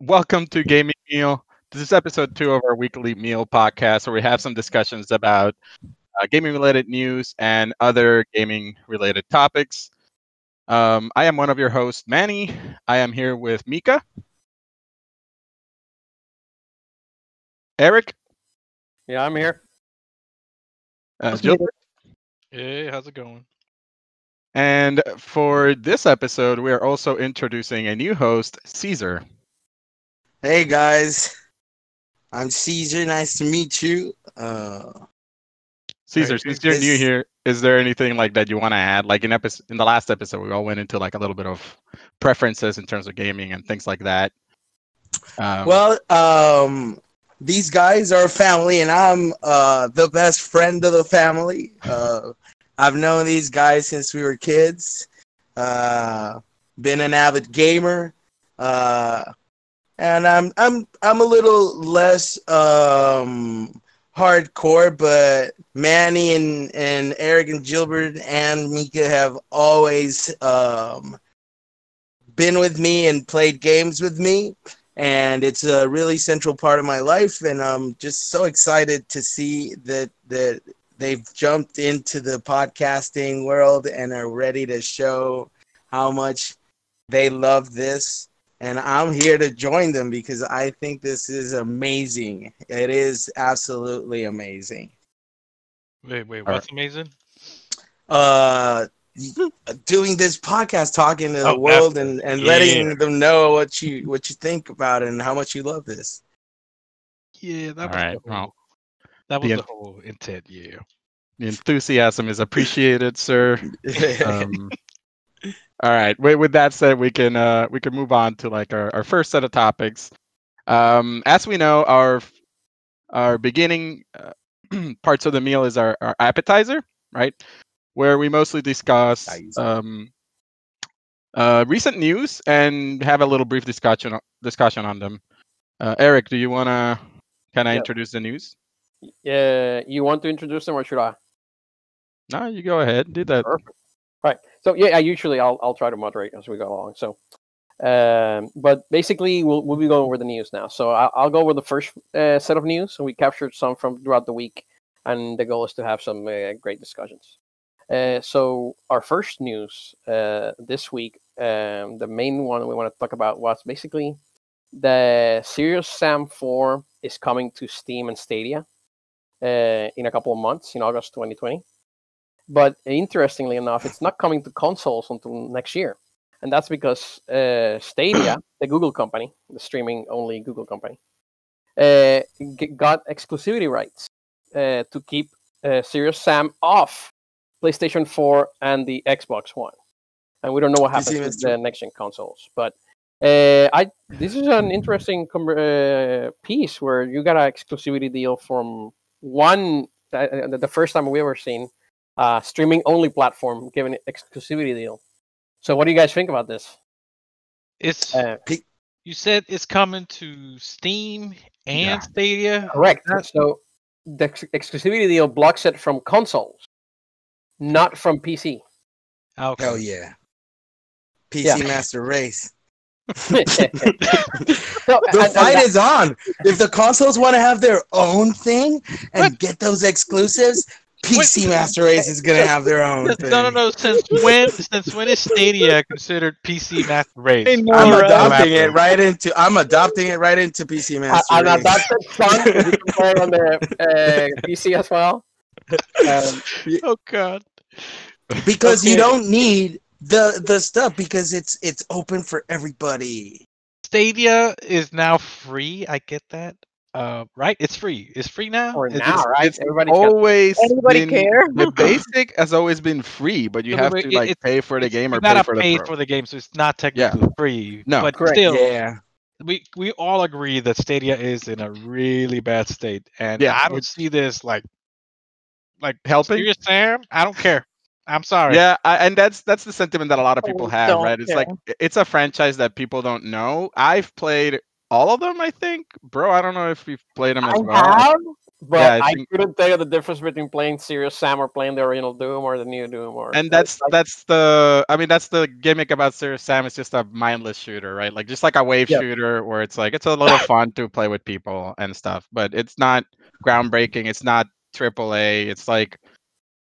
everybody. Welcome to Gaming Meal. This is episode two of our weekly meal podcast where we have some discussions about uh, gaming related news and other gaming related topics. Um, I am one of your hosts, Manny. I am here with Mika, Eric, Yeah, I'm here. uh, Gilbert, Hey, how's it going? and for this episode, we are also introducing a new host, Caesar. Hey guys, I'm Caesar. Nice to meet you. Uh, Caesar, since you're new here, is there anything like that you want to add? Like in episode in the last episode, we all went into like a little bit of preferences in terms of gaming and things like that. Um, well, um, these guys are family, and I'm uh, the best friend of the family. Uh, I've known these guys since we were kids. Uh, been an avid gamer, uh, and I'm I'm I'm a little less um, hardcore, but Manny and, and Eric and Gilbert and Mika have always um, been with me and played games with me. And it's a really central part of my life. And I'm just so excited to see that, that they've jumped into the podcasting world and are ready to show how much they love this. And I'm here to join them because I think this is amazing. It is absolutely amazing. Wait, wait, All what's amazing? uh doing this podcast talking to the Oh, world and, and yeah. letting them know what you what you think about it and how much you love this Yeah, that all was right. the whole, Well, that was the- the whole intent. Yeah. the enthusiasm is appreciated, sir. Um, all right. With, with that said, we can uh, we can move on to like our, our first set of topics. Um, as we know, our our beginning uh, parts of the meal is our, our appetizer, right? Where we mostly discuss um, uh, recent news and have a little brief discussion discussion on them. Uh, Eric, do you want to kind of Yeah. introduce the news? Yeah, you want to introduce them or should I? No, you go ahead. Do that. Perfect. Right. So yeah, I usually I'll I'll try to moderate as we go along. So, um, but basically we'll we'll be going over the news now. So I'll, I'll go over the first uh, set of news. So we captured some from throughout the week, and the goal is to have some uh, great discussions. Uh, so our first news uh, this week, um, the main one we want to talk about was basically the Serious Sam 4 is coming to Steam and Stadia uh, in a couple of months in August 2020. But interestingly enough, it's not coming to consoles until next year, and that's because uh, Stadia, the Google company, the streaming-only Google company, uh, got exclusivity rights uh, to keep uh, Serious Sam off PlayStation 4 and the Xbox One, and we don't know what happens with the next-gen consoles. But uh, I this is an interesting com- uh, piece where you got an exclusivity deal from one uh, the first time we ever seen uh, streaming only platform given exclusivity deal. So what do you guys think about this? It's Uh, you said it's coming to Steam and Yeah. Stadia. correct. So the ex- exclusivity deal blocks it from consoles, not from PC. Okay. hell yeah pc Yeah. master race So, the and- and fight is on if the consoles want to have their own thing and get those exclusives pc master race is gonna have their own Yes, thing. No, no, no. Since when? Since when is Stadia considered PC Master Race? I know, i'm right? adopting it right into i'm adopting it right into pc a- master an race adapted son, you can play it on the uh, PC as well. Um, Oh God. because you don't need the the stuff because it's it's open for everybody Stadia is now free. I get that. Uh, right? It's free. It's free now. or It's- now, right? It's Everybody always Anybody been, care? the basic has always been free, but you No, but have to like it's- pay for the game you or pay gotta for the pay pro. for the game, so it's not technically free. No. but Correct. still, yeah we we all agree that Stadia is in a really bad state, and Yeah, I don't see this like like Helping? serious Sam. I don't care. I'm sorry. Yeah, I, and that's that's the sentiment that a lot of Oh, people have, don't right? It's like it's a franchise that people don't know. I've played all of them, I think, bro. I don't know if you've played them as I well. have, but Yeah, I I, think- couldn't tell you the difference between playing Serious Sam or playing the original Doom or the new Doom. Or and that's I- that's the i mean that's the gimmick about serious sam it's just a mindless shooter right like just like a wave Yeah. shooter where it's like it's a little fun to play with people and stuff but it's not groundbreaking it's not triple a it's like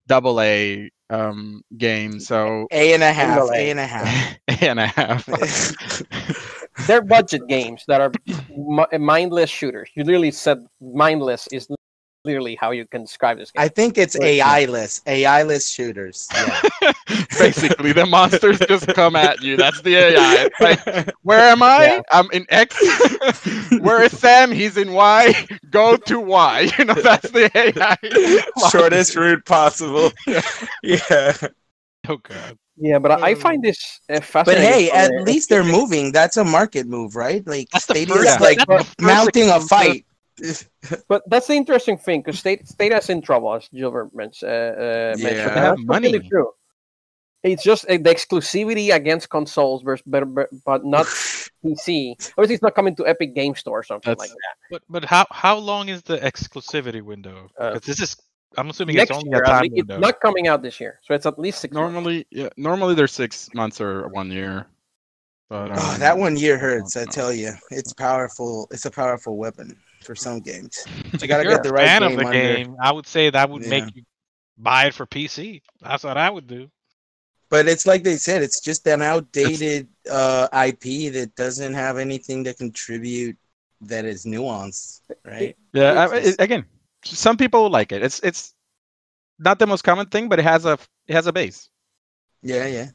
double a um game so A and a half. A. A and a half. A and a half they're budget games that are mi- mindless shooters. You literally said mindless is literally how you can describe this game. I think it's AI less. AI less shooters. Yeah. basically the monsters just come at you that's the ai It's like, where am i Yeah. i'm in x where is sam he's in y go to y you know that's the ai Shortest route possible. yeah. Oh god. Yeah, but I I find this uh, But fascinating. hey, at a- least they're moving. That's a market move, right? Like That's the Stadia's first- like that's mounting a fight. But that's the interesting thing because State Stadia's in trouble, as Gilbert men- uh, uh, mentioned. Yeah. have that's completely money. True. It's just uh, the exclusivity against consoles, versus, but, but, but not PC. Obviously, it's not coming to Epic Game Store or something like that. But but how how long is the exclusivity window? Uh, 'Cause this is I'm assuming Next it's only year, a time least- it's not coming out this year, so it's at least six. months. normally yeah normally they're six months or one year but Oh, um, that one year hurts. I no. tell you, it's powerful. It's a powerful weapon for some games. You gotta get the right fan game of the under. game. I would say that would Yeah. make you buy it for PC. That's what I would do. But it's like they said, it's just an outdated uh, IP that doesn't have anything to contribute that is nuanced, right? yeah I- it- again some people like it it's it's not the most common thing but it has a it has a base Yeah, yeah.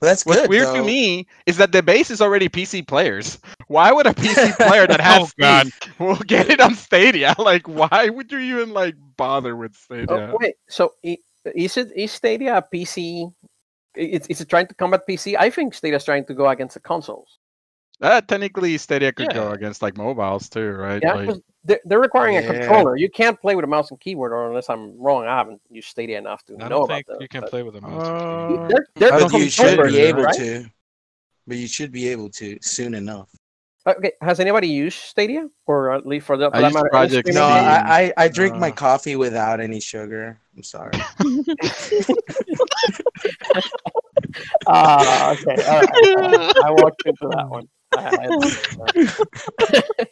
But that's what's good. weird to me is that the base is already pc players why would a pc player that has Oh, God. Steam will get it on stadia like why would you even like bother with stadia Oh, wait, so is it is Stadia a PC? It's is it trying to combat PC? I think Stadia's trying to go against the consoles. Uh, technically, Stadia could go against like mobiles too, right? Yeah, Like, 'cause they're, they're requiring a Yeah. controller. You can't play with a mouse and keyboard, or unless I'm wrong, I haven't used Stadia enough to I know don't about that. you can but play with a mouse. and keyboard. uh, They're, they're I But you should be able right? to. But you should be able to soon enough. Okay, has anybody used Stadia, or at least for the for I that matter, Project No, I, I, I drink my Uh. coffee without any sugar. I'm sorry. Ah, okay, all right. Uh, I walked into that one. I-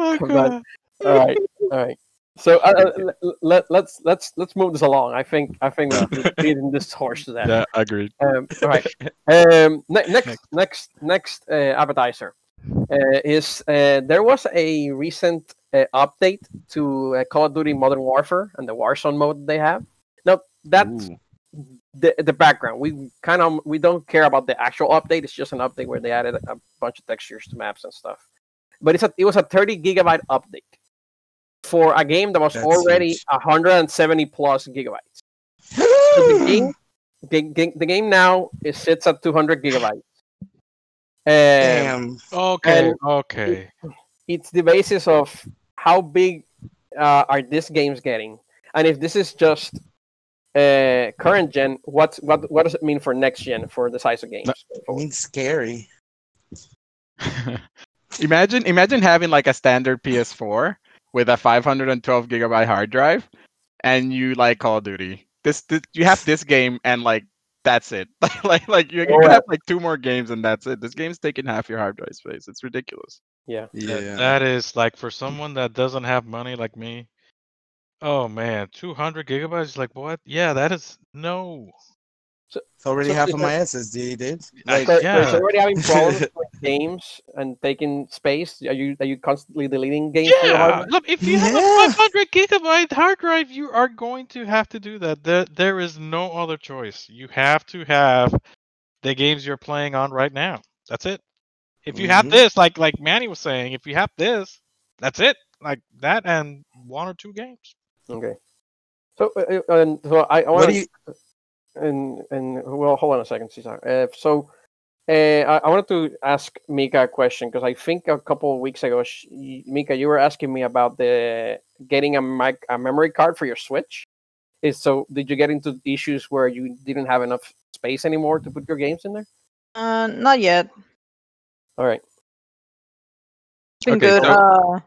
Oh, God. all right, all right. So uh, uh, let, let, let's let's let's move this along. I think I think we're beating this horse to death. yeah, agreed. Um, all right. Um, ne- next, Next. next, next uh, appetizer uh, is uh, there was a recent uh, update to uh, Call of Duty Modern Warfare and the Warzone mode they have. Now that's Ooh. The the background. We kind of we don't care about the actual update. It's just an update where they added a bunch of textures to maps and stuff. But it's a, it was a 30 gigabyte update for a game that was That's already huge. 170 plus gigabytes. So the game, the, the game now it sits at 200 gigabytes. Um, Damn. Okay, and- okay. it's the basis of how big uh, are these games getting, and if this is just uh, current gen, what what what does it mean for next gen for the size of games? I mean, scary. imagine, imagine having like a standard PS4 with a 512 gigabyte hard drive, and you like Call of Duty. This, this you have this game, and like that's it. like, like you, you can yeah. have like two more games, and that's it. This game's taking half your hard drive space. It's ridiculous. Yeah. That- that is like for someone that doesn't have money like me. Oh man, 200 gigabytes. Like what? Yeah, that is no. It's already So half is of that- my SSD, dude. I- Like, So, so yeah. it's already having problems with games and taking space. Are you are you constantly deleting games? from your hard Yeah, look, if you have Yeah. a 500 gigabyte hard drive, you are going to have to do that. There, there is no other choice. You have to have the games you're playing on right now. That's it. If you have Mhm. this, like like Manny was saying, if you have this, that's it. Like that and one or two games. Okay. So uh, uh, and so I, I want do you? and and well, hold on a second, Cesar. Uh, so, uh, I, I wanted to ask Mika a question because I think a couple of weeks ago, sh y- Mika, you were asking me about the getting a mic a memory card for your Switch. Is so? Did you get into issues where you didn't have enough space anymore to put your games in there? Uh, not yet. All right. It's been Okay, good. so- Uh,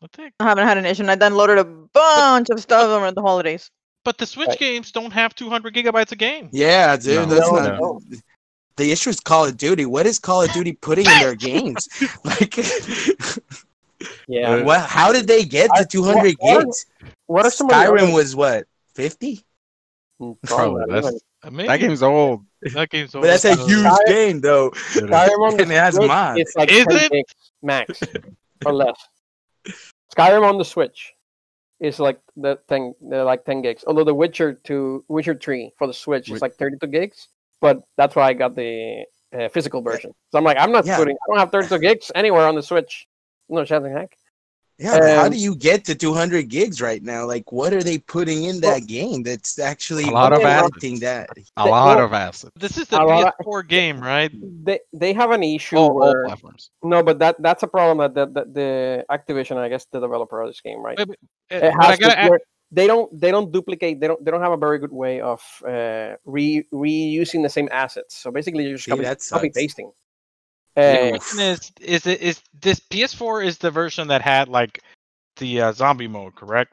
What the? I haven't had an issue. and I downloaded a bunch of stuff over the holidays. But the Switch Right. games don't have 200 gigabytes a game. Yeah, dude, No, that's no, not. no. The issue is Call of Duty. What is Call of Duty putting in their games? Like, Yeah. what? How did they get to I- 200 what- gigs? What are some of the Skyrim other- was what 50? Mm, Probably not less. even. Amazing. That game's old. That game's old. But that's a huge Sky- game, though. Skyrim on the And it has Switch, mods. It's like Is 10 it? gigs max or less. Skyrim on the Switch is like the thing, they're like 10 gigs. Although the Witcher 2, Witcher 3 for the Switch is like 32 gigs, but that's why I got the uh, physical version. So I'm like, I'm not Yeah. putting, I don't have 32 gigs anywhere on the Switch. No chance in heck. Yeah, but how do you get to 200 gigs right now? Like, what are they putting in that game that's actually A lot of affecting that? A lot well, of acid. This is the A lot of- PS4 game, right? They they have an issue All, all where platforms. no, but that that's a problem that the, the, the Activision, I guess, the developer of this game, right? Wait, but, it but has to, gotta ask- they don't they don't duplicate they don't they don't have a very good way of uh, re reusing the same assets. So basically, you're just See, copy, that copy pasting. The question is, is it is this PS4 is the version that had like the uh, zombie mode, correct?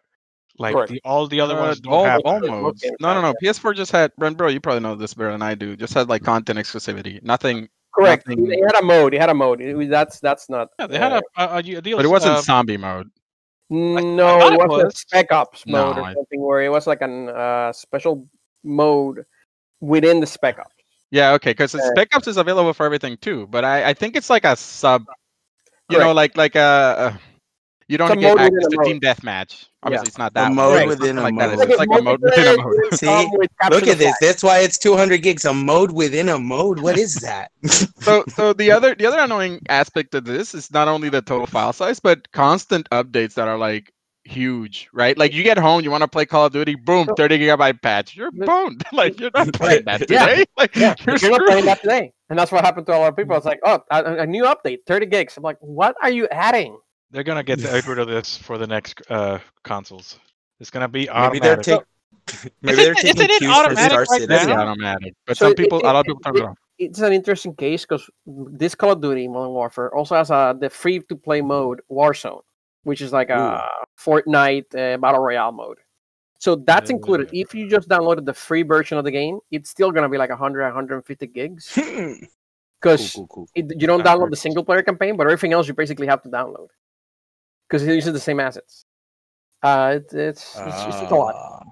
Like Correct. the all the other Uh, ones don't all, have. all modes. Okay, No, no, no. PS4 just had, Ren, bro, you probably know this better than I do. Just had like content exclusivity. Nothing, correct. nothing- They had a mode. They had a mode. It was- that's that's not. Yeah, they had uh, a, a, a, deal. but it wasn't uh, zombie mode. no. It it was a was. spec ops No, mode or I- something where it was like a uh, special mode within the spec ops. Yeah, okay, because Uh, Spec Ops is available for everything too. But I, I think it's like a sub, you know, like like a, a you don't get access a to mode. team deathmlike Obviously, it's not A that. mode way, but within a like that. mode. It's like a mode within a mode. See, Look at this. That's why it's 200 gigs. A mode within a mode. What is that? so so the other the other annoying aspect of this is not only the total file size but constant updates that are like huge right like you get home you want to play call of duty boom 30 gigabyte patch you're boned like you're not playing that Yeah. today like Yeah, you're you're not playing screwed. that today, and that's what happened to a lot of people. It's like, oh, a, a new update, 30 gigs. I'm like, what are you adding? They're gonna get the rid of this for the next uh, consoles. It's gonna be Maybe they're, automatic. take, maybe they're Isn't- taking isn't it cues from automatic Star right It's Citizen. automatic but So some it- people it- a lot of people turn it- it off It's an interesting case because this Call of Duty Modern Warfare also has a the free to play mode Warzone, which is like a Fortnite uh, battle royale mode. So that's included. If you just downloaded the free version of the game, it's still gonna be like 100, 150 gigs cool, because cool, cool. it, you don't That download the single player campaign, but everything else you basically have to download because it uses the same assets. Uh, it, it's it's, it's, it's a lot. Ah.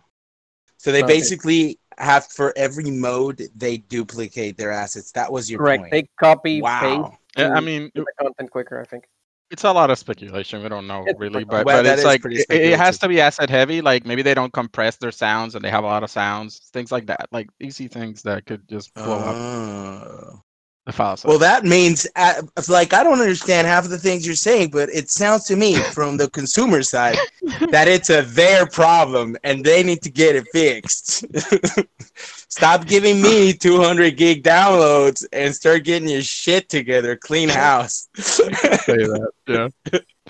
So they Okay. basically have for every mode they duplicate their assets. That was your Correct. point. They copy wow. paste Yeah, I mean the content quicker. I think. It's a lot of speculation we don't know It's really but, Well, but it's like it, it has to be asset heavy like maybe they don't compress their sounds and they have a lot of sounds things like that like easy things that could just blow up Oh. the file size Well, that means, uh, like, I don't understand half of the things you're saying, but it sounds to me from the consumer side that it's a their problem and they need to get it fixed. Stop giving me 200 gig downloads and start getting your shit together. Clean house. say that yeah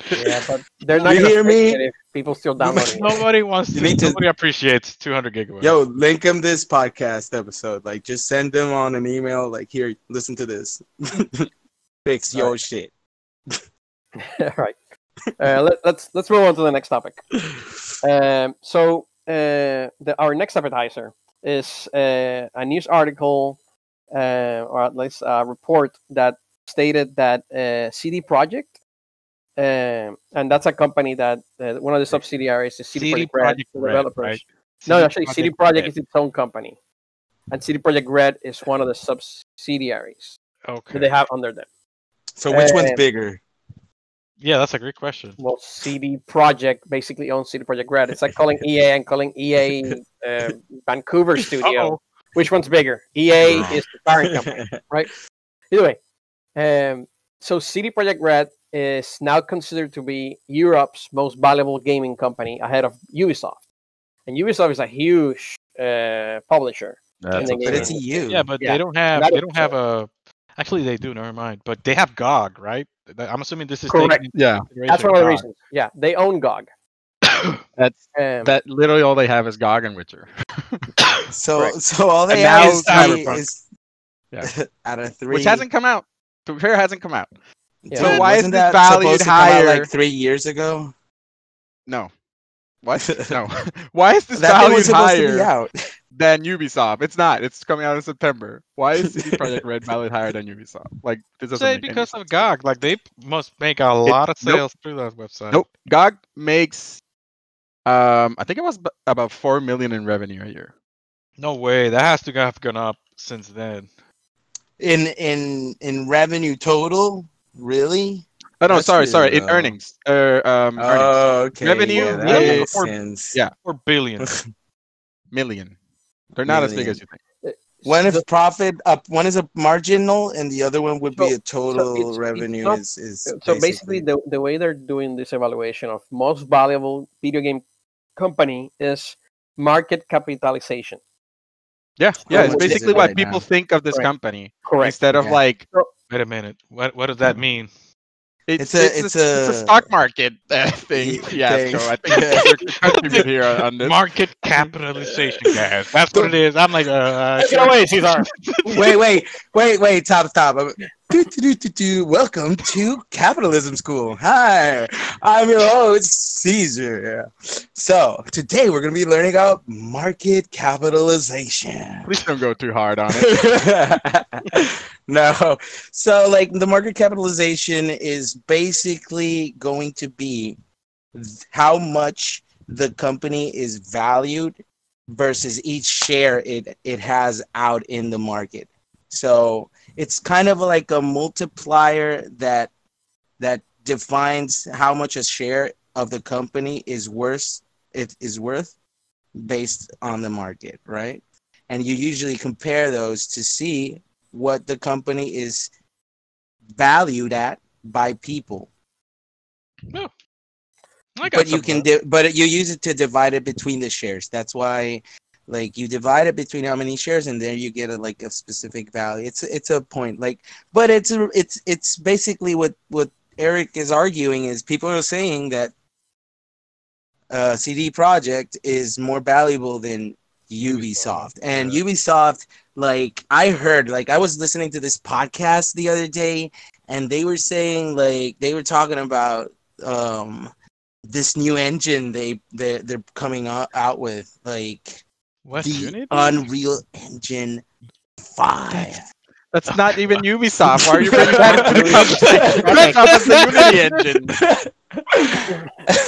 Yeah, but they're not You hear me? people still downloading. it. Nobody wants to. need to- Nobody appreciates 200 gigabytes. Yo, link them this podcast episode. Like, just send them on an email. Like, here, listen to this. Fix your shit. All right. Uh, let, let's let's move on to the next topic. Um, so uh, the, our next appetizer is uh, a news article, uh, or at least a report that stated that uh, CD Projekt, um, and that's a company that uh, one of the subsidiaries is CD, CD Projekt Red, Projekt the Red, developers. right? No, CD actually, CD Projekt Projekt Red. is its own company, and CD Projekt Red is one of the subsidiaries Okay. that they have under them. So, which one's Um, bigger? Yeah, that's a great question. well, CD Projekt basically owns CD Projekt Red. It's like calling EA and calling EA uh, Vancouver studio. Uh-oh. Which one's bigger? EA is the parent company. Right? Either way, um, so CD Projekt Red is now considered to be Europe's most valuable gaming company ahead of Ubisoft, and Ubisoft is a huge uh, publisher. That's And a then But it's fact. you. Yeah, but Yeah, they don't have. They don't have a. Actually, they do. Never mind. But they have GOG, right? I'm assuming this is Correct. taken into yeah That's one of the reasons. Yeah, they own GOG. that's Um, that literally all they have is GOG and Witcher. So, Correct. so all they And have is Cyberpunk. is Yeah. out of three. Which hasn't come out. To be fair, hasn't come out. Yeah. So why is Wasn't this that valued supposed to come out, higher? like three years ago? no. What? No. Why is this that thing valued was supposed to be higher out. Than Ubisoft? It's not. It's coming out in September. Why is CD Projekt Red valued higher than Ubisoft? Like this doesn't Say make any because of GOG. Like they must make a lot of nope. sales through that website. Nope. GOG makes um I think it was b- about 4 million in revenue a year. No way. That has to have gone up since then. in in in revenue total. Really? Oh no, That's sorry, really sorry. In earnings. Uh, um earnings. Oh, okay. Revenue yeah, that is- makes sense. yeah. Four billion. Million. They're not as big Million. as you think. Uh, one is The- profit up. One is a marginal, and the other one would be a total it's- it's revenue. not- is is so basically the, the way they're doing this evaluation of most valuable video game company is market capitalization Yeah, yeah. It's basically it what right people now? think of this Correct. company correct instead of Yeah. like Wait a minute. What what does that mm. mean? It's, It's a- it's, it's a, it's a a- stock market uh, thing. Y- Yeah, thing. I think it's a here on, on this. Market capitalization, guys. That's what it is. I'm like, uh, Take it away, Cesar. wait, wait, wait, wait. Top, top. Welcome to Capitalism School. Hi, I'm your host Caesar. So today we're gonna be learning about market capitalization. Please don't go too hard on it. no. So like the market capitalization is basically going to be how much the company is valued versus each share it it has out in the market. So it's kind of like a multiplier that that defines how much a share of the company is worth it is worth based on the market, right? And you usually compare those to see what the company is valued at by people. Got But you can di- but you use it to divide it between the shares. That's why like you divide it between how many shares and there you get a like a specific value. It's it's a point like but it's a, it's it's basically what what Eric is arguing is people are saying that uh, CD Projekt is more valuable than Ubisoft. And. Ubisoft, like I heard, like I was listening to this podcast the other day, and they were saying like they were talking about um this new engine they they they're coming out with, like West the Unity? Unreal Engine Five. That's not even Ubisoft. Why are you bringing that into the conversation? Ubisoft is the Unity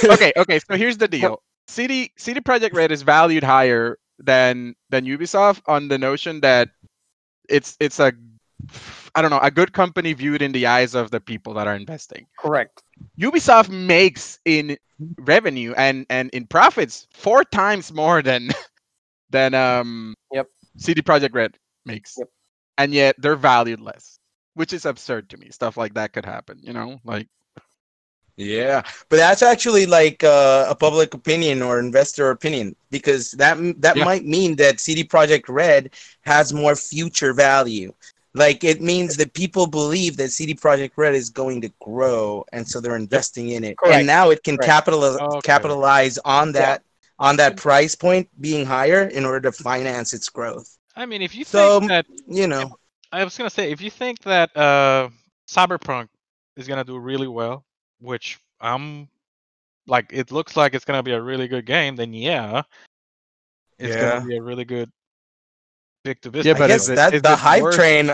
engine. okay, okay. So here's the deal. CD CD Projekt Red is valued higher than than Ubisoft on the notion that it's it's a I don't know a good company viewed in the eyes of the people that are investing. correct Ubisoft makes in revenue and and in profits four times more than than um Yep. CD Projekt Red makes. Yep. And yet they're valued less, which is absurd to me. Stuff like that could happen, you know? Like Yeah, but that's actually like uh, a public opinion or investor opinion because that that Yeah. might mean that CD Projekt Red has more future value. Like it means that people believe that CD Projekt Red is going to grow, and so they're investing in it. Correct. And now it can Correct. capitalize Okay. capitalize on Yeah. that on that price point being higher in order to finance its growth. I mean, if you So, think that, You know, I was gonna say, if you think that uh, Cyberpunk is gonna do really well, which I'm like, it looks like it's gonna be a really good game, then yeah, it's Yeah. gonna be a really good pick to Yeah, visit. I but guess is it- that is the it hype worth- train.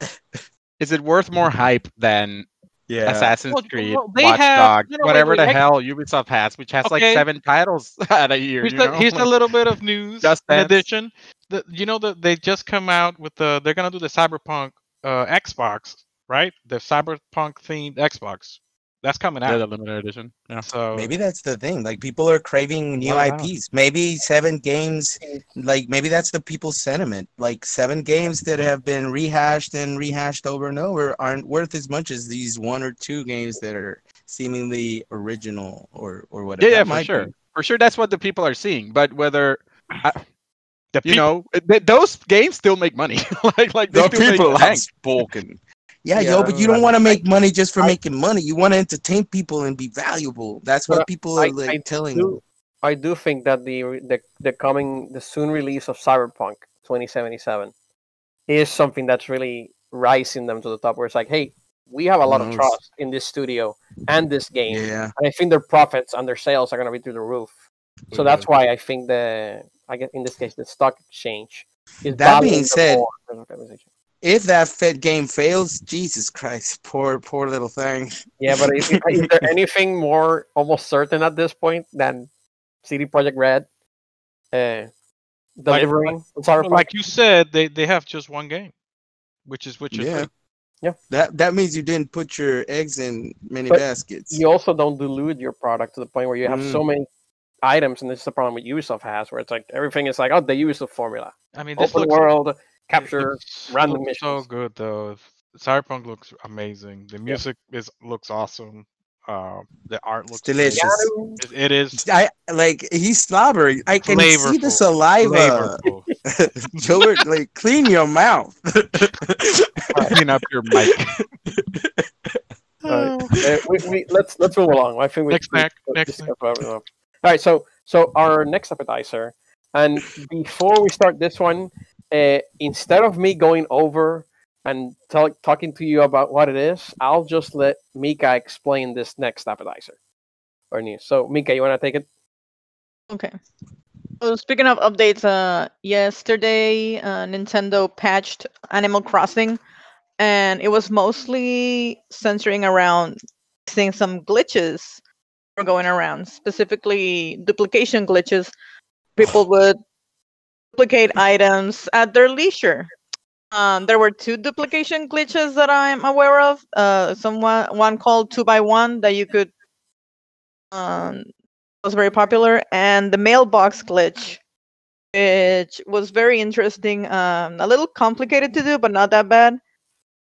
is it worth more hype than Yeah, Assassin's Well, Creed, well, they Watch have- Dogs, no, no, wait, whatever wait, the I- hell Ubisoft has, which has like seven titles at a year. Here's, you the, know? here's a little bit of news. Just in Dance. addition, the, you know that they just come out with the they're gonna do the Cyberpunk uh, Xbox, right? The Cyberpunk themed Xbox. That's coming yeah, out. the limited edition. Yeah. So Maybe that's the thing. Like people are craving new What about? IPs. Maybe seven games. Like maybe that's the people's sentiment. Like seven games that have been rehashed and rehashed over and over aren't worth as much as these one or two games that are seemingly original or or whatever. Yeah, yeah, for sure. be. For sure, that's what the people are seeing. But whether the you peop- know, th- those games still make money. like, like they The people make have bank. spoken. Yeah, Yeah, yo, but you don't want to make money just for I- making money. You want to entertain people and be valuable. That's what people are I- like I telling do- you. I do think that the the the coming the soon release of Cyberpunk 2077 is something that's really rising them to the top. Where it's like, hey, we have a lot of trust in this studio and this game, Yeah. and I think their profits and their sales are going to be through the roof. So that's why I think the I guess in this case the stock exchange is That being said- more than the organization. If that Fed game fails, Jesus Christ, poor poor little thing. Yeah, but is, is there anything more almost certain at this point than CD Projekt Red uh, delivering on Cyberpunk? Like you said, they, they have just one game, which is which is Yeah. Yeah. That that means you didn't put your eggs in many But baskets. you also don't dilute your product to the point where you have so many items, and this is the problem with Ubisoft has, where it's like everything is like, oh, they use the Ubisoft formula, I mean, this open looks, world, it capture. looks- random looks so missions. good though. Cyberpunk looks amazing. The music is looks awesome. Uh, the art looks It's delicious. It, it is I like he's slobbering. I can see the Flavorful. saliva. flavorful. Gilbert, like clean your mouth. Clean up your mic. Alright. Uh, we, we, let's let's move along. I think we Next we- snack, we next discussed about it enough. All right, so so our next appetizer, and before we start this one, uh, instead of me going over and tell, talking to you about what it is, I'll just let Mika explain this next appetizer or news. So Mika, you want to take it? Okay. So speaking of updates, uh, yesterday uh, Nintendo patched Animal Crossing, and it was mostly centering around seeing some glitches going around, specifically duplication glitches. People would duplicate items at their leisure. Um, there were two duplication glitches that I'm aware of. Uh, someone one called two by one that you could um, was very popular, and the mailbox glitch, which was very interesting. Um, a little complicated to do, but not that bad.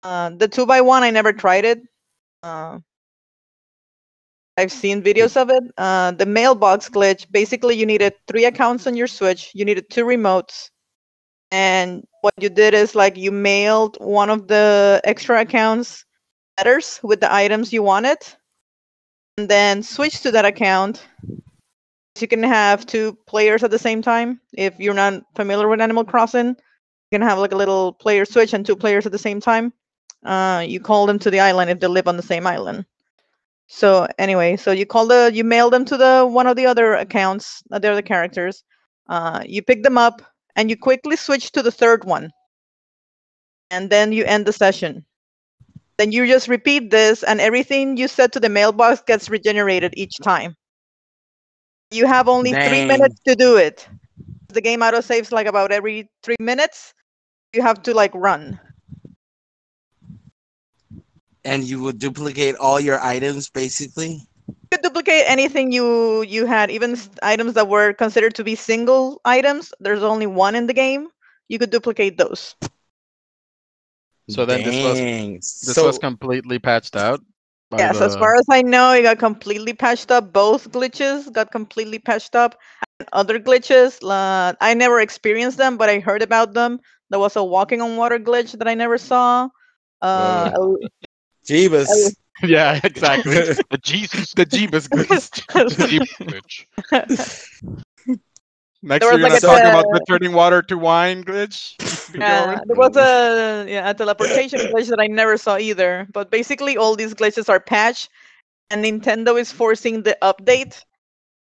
Uh, the two by one, I never tried it. Uh, I've seen videos of it. Uh, the mailbox glitch, basically, you needed three accounts on your Switch. You needed two remotes, and what you did is like you mailed one of the extra accounts letters with the items you wanted and then switch to that account. You can have two players at the same time. If you're not familiar with Animal Crossing, you can have like a little player switch and two players at the same time. Uh, you call them to the island if they live on the same island. So anyway, so you call the you mail them to the one of the other accounts, uh, they're the characters. Uh, you pick them up and you quickly switch to the third one, and then you end the session. Then you just repeat this and everything you said to the mailbox gets regenerated each time. You have only three minutes to do it. The game auto saves like about every three minutes. You have to like run and you would duplicate all your items basically. you could duplicate anything you you had even items that were considered to be single items there's only one in the game you could duplicate those So then this was this so, was completely patched out. by yes as far as i know it got completely patched up both glitches got completely patched up and other glitches uh, i never experienced them but i heard about them there was a walking on water glitch that i never saw uh, a- Jeebus. yeah, exactly. the Jesus the Jeebus glitch. the Jeebus glitch. Next, There you're gonna like a talk about the turning water to wine glitch. Yeah, there was a yeah a teleportation glitch that I never saw either. But basically, all these glitches are patched, and Nintendo is forcing the update.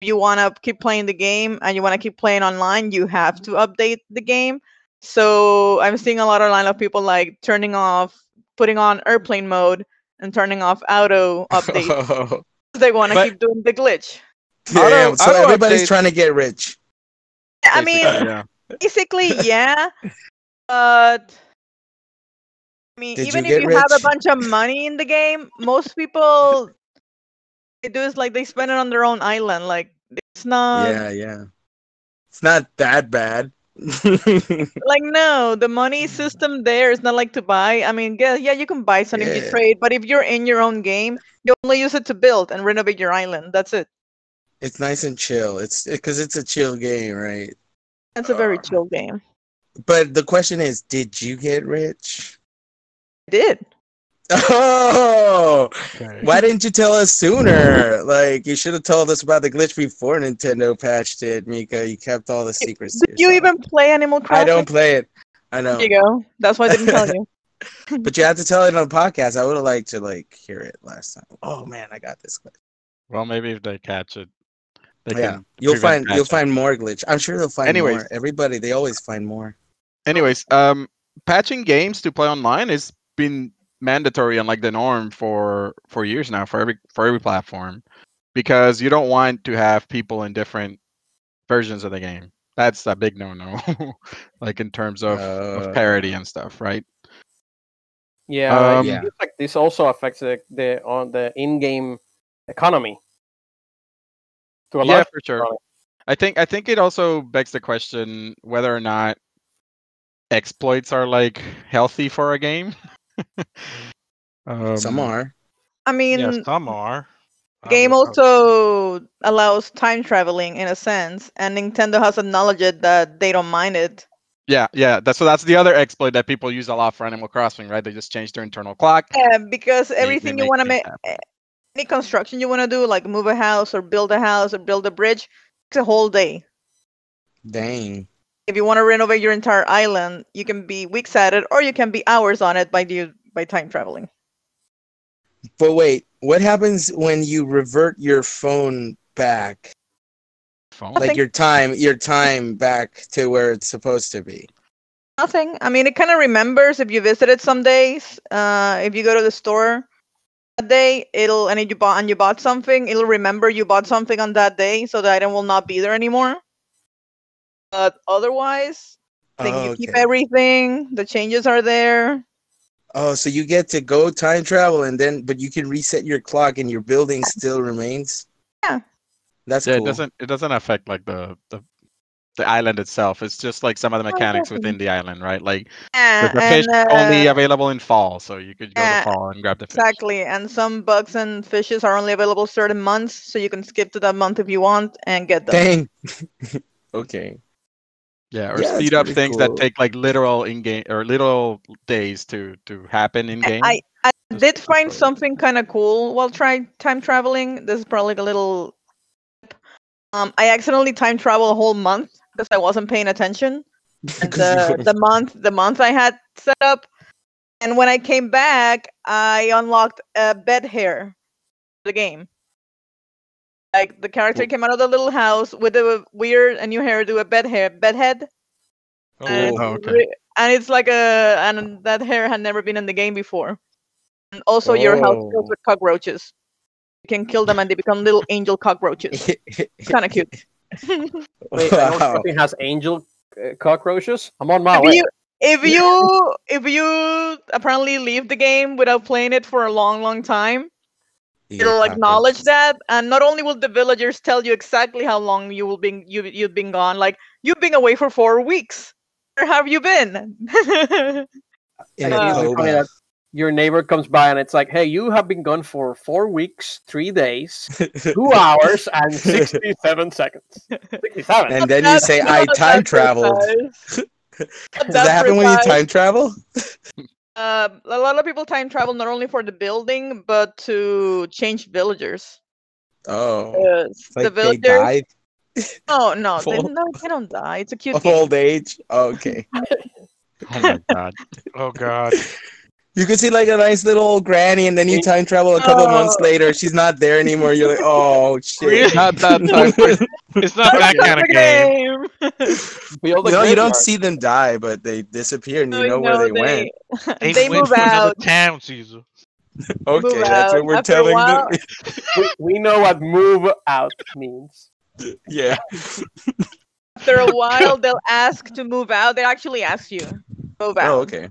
If you want to keep playing the game and you want to keep playing online, you have to update the game. So I'm seeing a lot online of people like turning off, putting on airplane mode, and turning off auto update. They want to keep doing the glitch. damn. So auto everybody's update- trying to get rich. I mean, Basically, yeah. basically yeah but i mean Did even you if get you have a bunch of money in the game most people they do is like they spend it on their own island like it's not yeah, yeah. It's not that bad. like no the money system there is not like to buy i mean yeah, yeah you can buy something if you trade but if you're in your own game you only use it to build and renovate your island that's it it's nice and chill. It's because it's a chill game, right? it's a very uh, chill game But the question is, did you get rich? I did Oh, Okay. why didn't you tell us sooner? Like you should have told us about the glitch before Nintendo patched it, Mika. You kept all the secrets. to did you even play animal crossing I don't play it. I know. there you go that's why i didn't tell you but you had to tell it on the podcast. I would have liked to like hear it last time. Oh man, I got this glitch. Well, maybe if they catch it, they yeah, can. you'll find you'll patching. find more glitch. I'm sure they'll find Anyways. more. Everybody, they always find more. Anyways, um, patching games to play online has been mandatory and like the norm for for years now for every for every platform, because you don't want to have people in different versions of the game. That's a big no-no, like in terms of, Uh, of parity and stuff, right? Yeah, Um, Yeah. like this also affects the, the on the in-game economy. To a yeah, large for sure. extent. I think I think it also begs the question whether or not exploits are like healthy for a game. um, Some are. I mean, yeah, some are. I game would- also allows time traveling in a sense, and Nintendo has acknowledged that they don't mind it. Yeah, yeah. That's so that's the other exploit that people use a lot for Animal Crossing, right? They just change their internal clock. Yeah, because they everything you want to things make, any construction you want to do, like move a house or build a house or build a bridge, it's a whole day. Dang. If you want to renovate your entire island, you can be weeks at it, or you can be hours on it by the by time traveling. But wait, what happens when you revert your phone back? Phone. Like your time, your time back to where it's supposed to be. Nothing. I mean, it kind of remembers if you visited some days. Uh, if you go to the store that day, it'll and if you bought and you bought something, it'll remember you bought something on that day, so the item will not be there anymore. But otherwise, like Oh, you keep everything. The changes are there. Oh, so you get to go time travel and then, but you can reset your clock and your building still remains. Yeah. That's yeah, cool. it doesn't it doesn't affect like the the the island itself. It's just like some of the mechanics within the island, right? Like Yeah, the, the fish and, only uh, available in fall, so you could go yeah, to fall and grab the fish. Exactly, and some bugs and fishes are only available certain months, so you can skip to that month if you want and get them. Dang. okay. Yeah, or Yeah, speed up things cool. that take like literal in game or literal days to to happen in game. I, I did find something kind of cool while trying time traveling. This is probably a little. Um, I accidentally time traveled a whole month because I wasn't paying attention. And 'Cause the, the month the month I had set up, and when I came back, I unlocked a bed hair, the game. Like the character came out of the little house with a weird a new hairdo, a bed hair, bed head, Oh, and, Oh, okay. and it's like a and that hair had never been in the game before. And also, your house Oh. fills with cockroaches. You can kill them, and they become little angel cockroaches. It's kind of cute. Wait, Animal Wow. Crossing has angel uh, cockroaches. I'm on my if way. you if you if you apparently leave the game without playing it for a long, long time, it'll acknowledge that, and not only will the villagers tell you exactly how long you will be you you've been gone, like you've been away for four weeks. Where have you been? In Like, a it's Uh, funny coma. that your neighbor comes by and it's like, "Hey, you have been gone for four weeks, three days, two hours, and sixty-seven seconds." Sixty-seven. and then you say, "I time that traveled." Does that happen when you time travel? Uh, a lot of people time travel not only for the building but to change villagers. Oh, Yes, like the they villagers. died Oh no, they, no, they don't die. It's a cute of game. old age. Okay, Oh my god. oh god. You can see like a nice little granny, and then you time travel a couple months Oh. later. She's not there anymore. You're like, oh shit. Really? Not that time. It's not that kind of the game. No, you don't graveyard. see them die, but they disappear, and you No, know where they, went. They, They went move to another out. town, Caesar. Okay, move that's what we're After telling while- them. we, we know what move out means. yeah. After a while, they'll ask to move out. They actually ask you move oh, out. Oh, okay.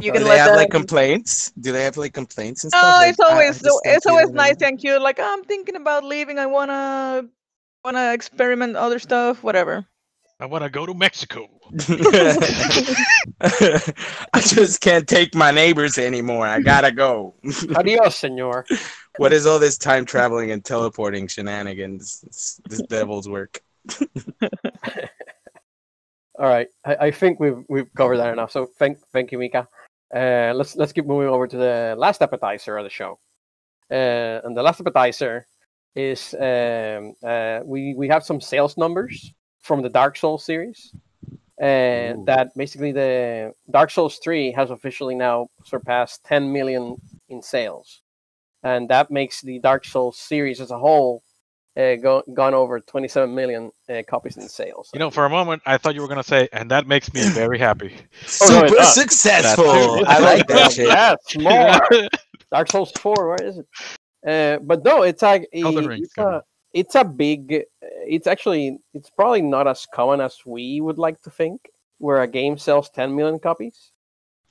You Do can they let have them. like complaints? Do they have like complaints and no, stuff? Like, it's "I- I always so, it's always it nice anymore." and cute. Like oh, I'm thinking about leaving. I wanna wanna experiment other stuff. Whatever. I want to go to Mexico. I just can't take my neighbors anymore. I gotta go. Adios, senor. what is all this time traveling and teleporting shenanigans? It's this devil's work. All right, I, I think we've we've covered that enough. So thank thank you, Mika. Uh, let's let's keep moving over to the last appetizer of the show. Uh, and the last appetizer is um, uh, we we have some sales numbers from the Dark Souls series. and Ooh. that basically the Dark Souls 3 has officially now surpassed 10 million in sales, and that makes the Dark Souls series as a whole uh, go, gone over 27 million uh, copies in sales. You know, for a moment, I thought you were gonna say, and that makes me very happy. Oh, no, Super successful. I like that shit. Yes, more. Dark Souls 4, where is it? Uh, but no, it's like Elden i- it's a, it's a big. uh, It's actually it's probably not as common as we would like to think, where a game sells 10 million copies.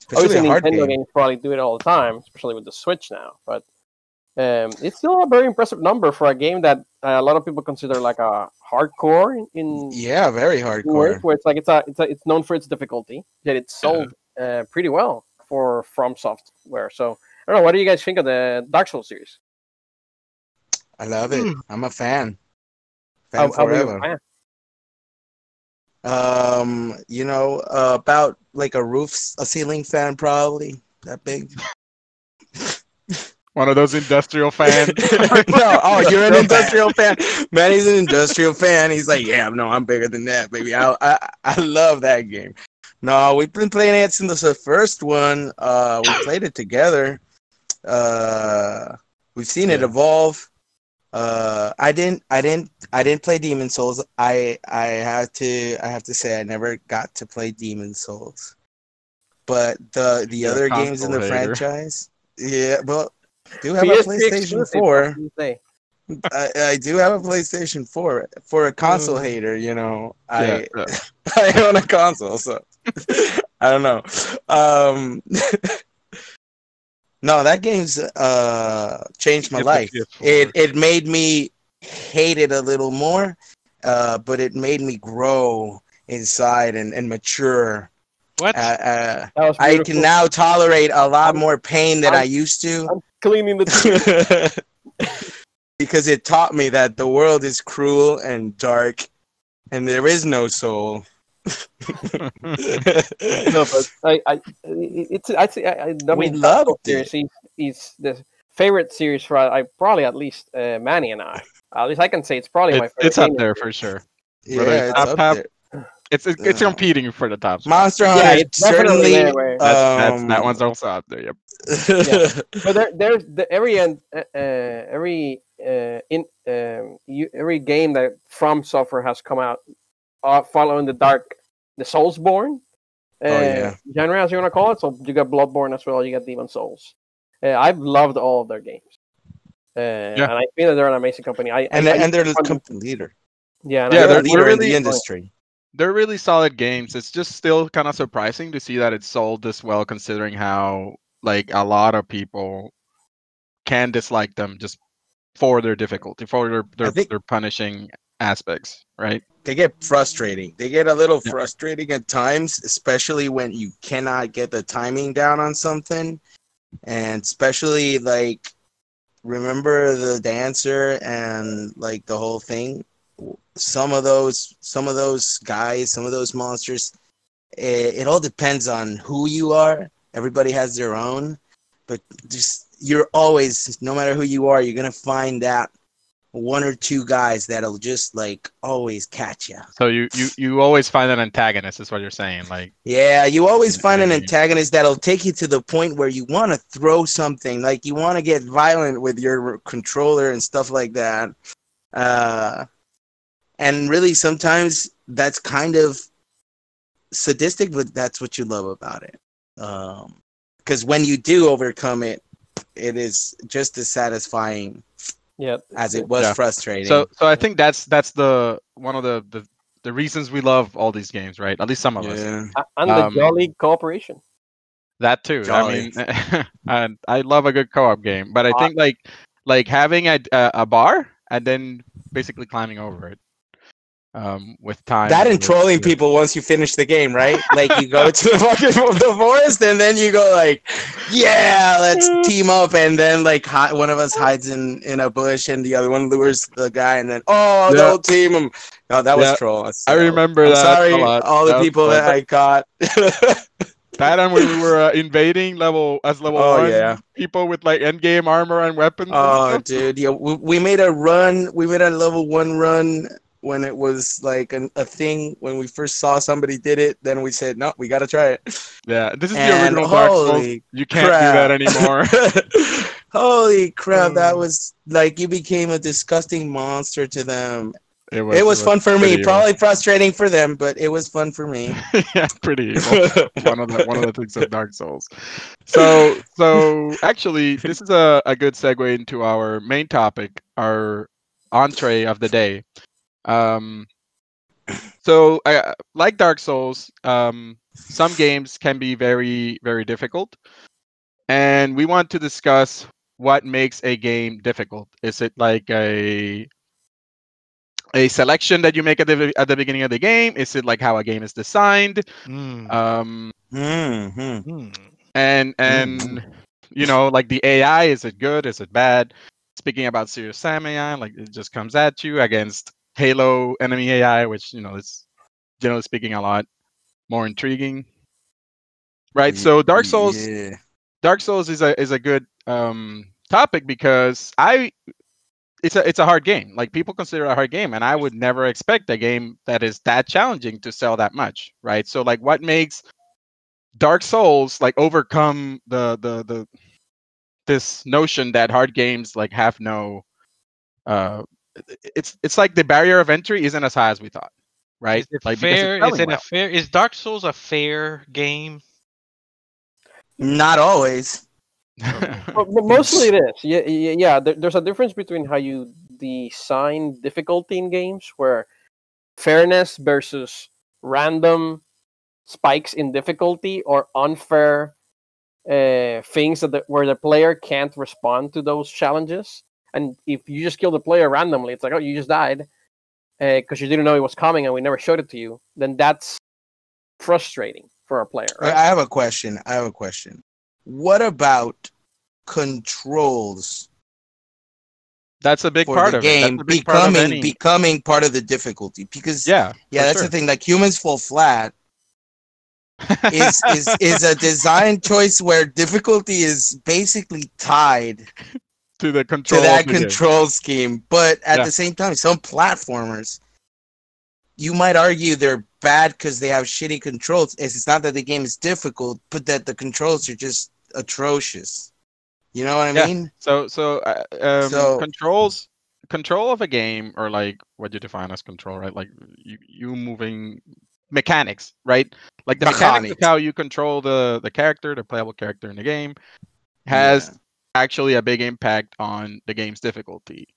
Especially Obviously, a hard Nintendo game. games probably do it all the time, especially with the Switch now. But um, it's still a very impressive number for a game that uh, a lot of people consider like a hardcore in, in Yeah, very in ways, hardcore. where it's like it's a, it's a, it's known for its difficulty, yet it's sold uh, pretty well for From Software. So I don't know. What do you guys think of the Dark Souls series? I love it. I'm a fan. Fan how big of forever. fan? Um, you know, uh, about like a roof, a ceiling fan, probably that big. One of those industrial fans. no, oh, you're an industrial fan. Man, he's an industrial fan. He's like, yeah, no, I'm bigger than that, baby. I, I, I love that game. No, we've been playing it since the first one. Uh, we played it together. Uh, we've seen it evolve. Uh, I didn't, I didn't, I didn't play Demon Souls. I, I have to, I have to say, I never got to play Demon Souls. But the the You're other games in the hater. franchise, yeah, well, do have a PS3 PlayStation exclusive, Four. what do you say? I, I do have a PlayStation 4 for a console Mm. hater, you know. Yeah, I yeah. I own a console, so I don't know. Um No, that game's uh changed my life. It it made me hate it a little more, uh, but it made me grow inside and, and mature. What? Uh, uh, I can now tolerate a lot I'm- more pain than I I'm- used to. I'm cleaning the teeth. because it taught me that the world is cruel and dark and there is no soul. no, but I, I, it's, I, I, I, I We mean, loved Dark Souls series is, is the favorite series for I probably at least uh, Manny and I. At least I can say it's probably my It's, favorite. it's up there for sure. yeah, Whether it's it's top, up top, there. It's it's, it's Yeah. competing for the top. spot. Monster Yeah, it's definitely certainly. there where- That's, that's, um, that one's also up there. Yep. But there, there's the, every end, uh, uh, every uh, in um, you, every game that From Software has come out uh, following the dark, the Soulsborne uh, Oh, yeah. genre, as you want to call it. So you got Bloodborne as well. You got Demon Souls. Uh, I've loved all of their games, uh, and I feel that they're an amazing company. I and I, and they're the company leader. yeah, and Yeah, I they're they're- really- leader in the industry. They're really solid games. It's just still kind of surprising to see that it's sold this well, considering how like a lot of people can dislike them just for their difficulty, for their their, their punishing aspects, right? They get frustrating. They get a little Yeah. frustrating at times, especially when you cannot get the timing down on something. And especially like remember the dancer and like the whole thing. Some of those some of those guys, some of those monsters, it, it all depends on who you are. Everybody has their own, but just you're always no matter who you are, you're gonna find that one or two guys that'll just like always catch you. So you you you always find an antagonist, is what you're saying. Like Yeah, you always find an antagonist that'll take you to the point where you want to throw something, like you want to get violent with your controller and stuff like that. Uh, and really, sometimes that's kind of sadistic, but that's what you love about it. Because when you do overcome it, it is just as satisfying yeah, as it was Yeah. frustrating. so so I think that's that's the one of the the, the reasons we love all these games, right? At least some of us. yeah. A- and the Um, Jolly cooperation. That too. Jolly. I mean, and I love a good co-op game, but I Uh, think like like having a a, a bar and then basically climbing over it um, with time. That and trolling people once you finish the game, right? Like you go to the fucking the forest and then you go like, yeah, let's team up, and then like hi- one of us hides in in a bush and the other one lures the guy, and then oh, Yeah. don't team him. No, that was Yeah. troll. I remember I'm that. sorry, a lot. all the That people that I caught. That and when we were uh, invading level as level Oh, one yeah. people with like end game armor and weapons. Oh, stuff. dude, yeah, we, we made a run. We made a level one run when it was like an, a thing when we first saw somebody did it. Then we said, no, we got to try it. Yeah, this is the And original Dark Souls. holy You can't do that anymore. Holy crap! That Mm. was like you became a disgusting monster to them. It was, it was fun for me. evil. Probably frustrating for them, but it was fun for me. yeah, pretty evil. one of the one of the things of Dark Souls. So so actually, this is a, a good segue into our main topic, our entree of the day. Um, so uh, like Dark Souls, um, some games can be very very difficult, and we want to discuss what makes a game difficult. Is it like a a selection that you make at the at the beginning of the game? Is it like how a game is designed? Mm. Um, hmm Mm. and and you know like the ai is it good is it bad speaking about serious sam ai like it just comes at you against halo enemy ai which you know is generally speaking a lot more intriguing. Right so dark souls Yeah. dark souls is a is a good um topic because i it's a it's a hard game. Like people consider it a hard game and i would never expect a game that is that challenging to sell that much right? So like what makes Dark Souls like overcome the the the this notion that hard games like have no uh it's it's like the barrier of entry isn't as high as we thought right Is it like because it's fair? Is it well. a fair? Is Dark Souls a fair game? Not always. But, but mostly it is. Yeah, yeah. yeah. There, there's a difference between how you design difficulty in games, where fairness versus random spikes in difficulty or unfair uh, things that the, where the player can't respond to those challenges. And if you just kill the player randomly, it's like, oh, you just died eh, because you didn't know it was coming and we never showed it to you. Then that's frustrating for a player. I Right? I have a question. I have a question. What about controls that's a big part the of it game That's a big part of becoming any- becoming part of the difficulty? Because yeah yeah, that's sure. the thing. Like humans fall flat is is is a design choice where difficulty is basically tied to the to that of the game. control scheme. But at Yeah. the same time, some platformers, you might argue they're bad because they have shitty controls. It's not that the game is difficult, but that the controls are just atrocious. You know what I Yeah. mean? so so uh, um, So- controls control of a game or like what you define as control right like you you moving mechanics right like the mechanics of how you control the the character the playable character in the game has Yeah. Actually a big impact on the game's difficulty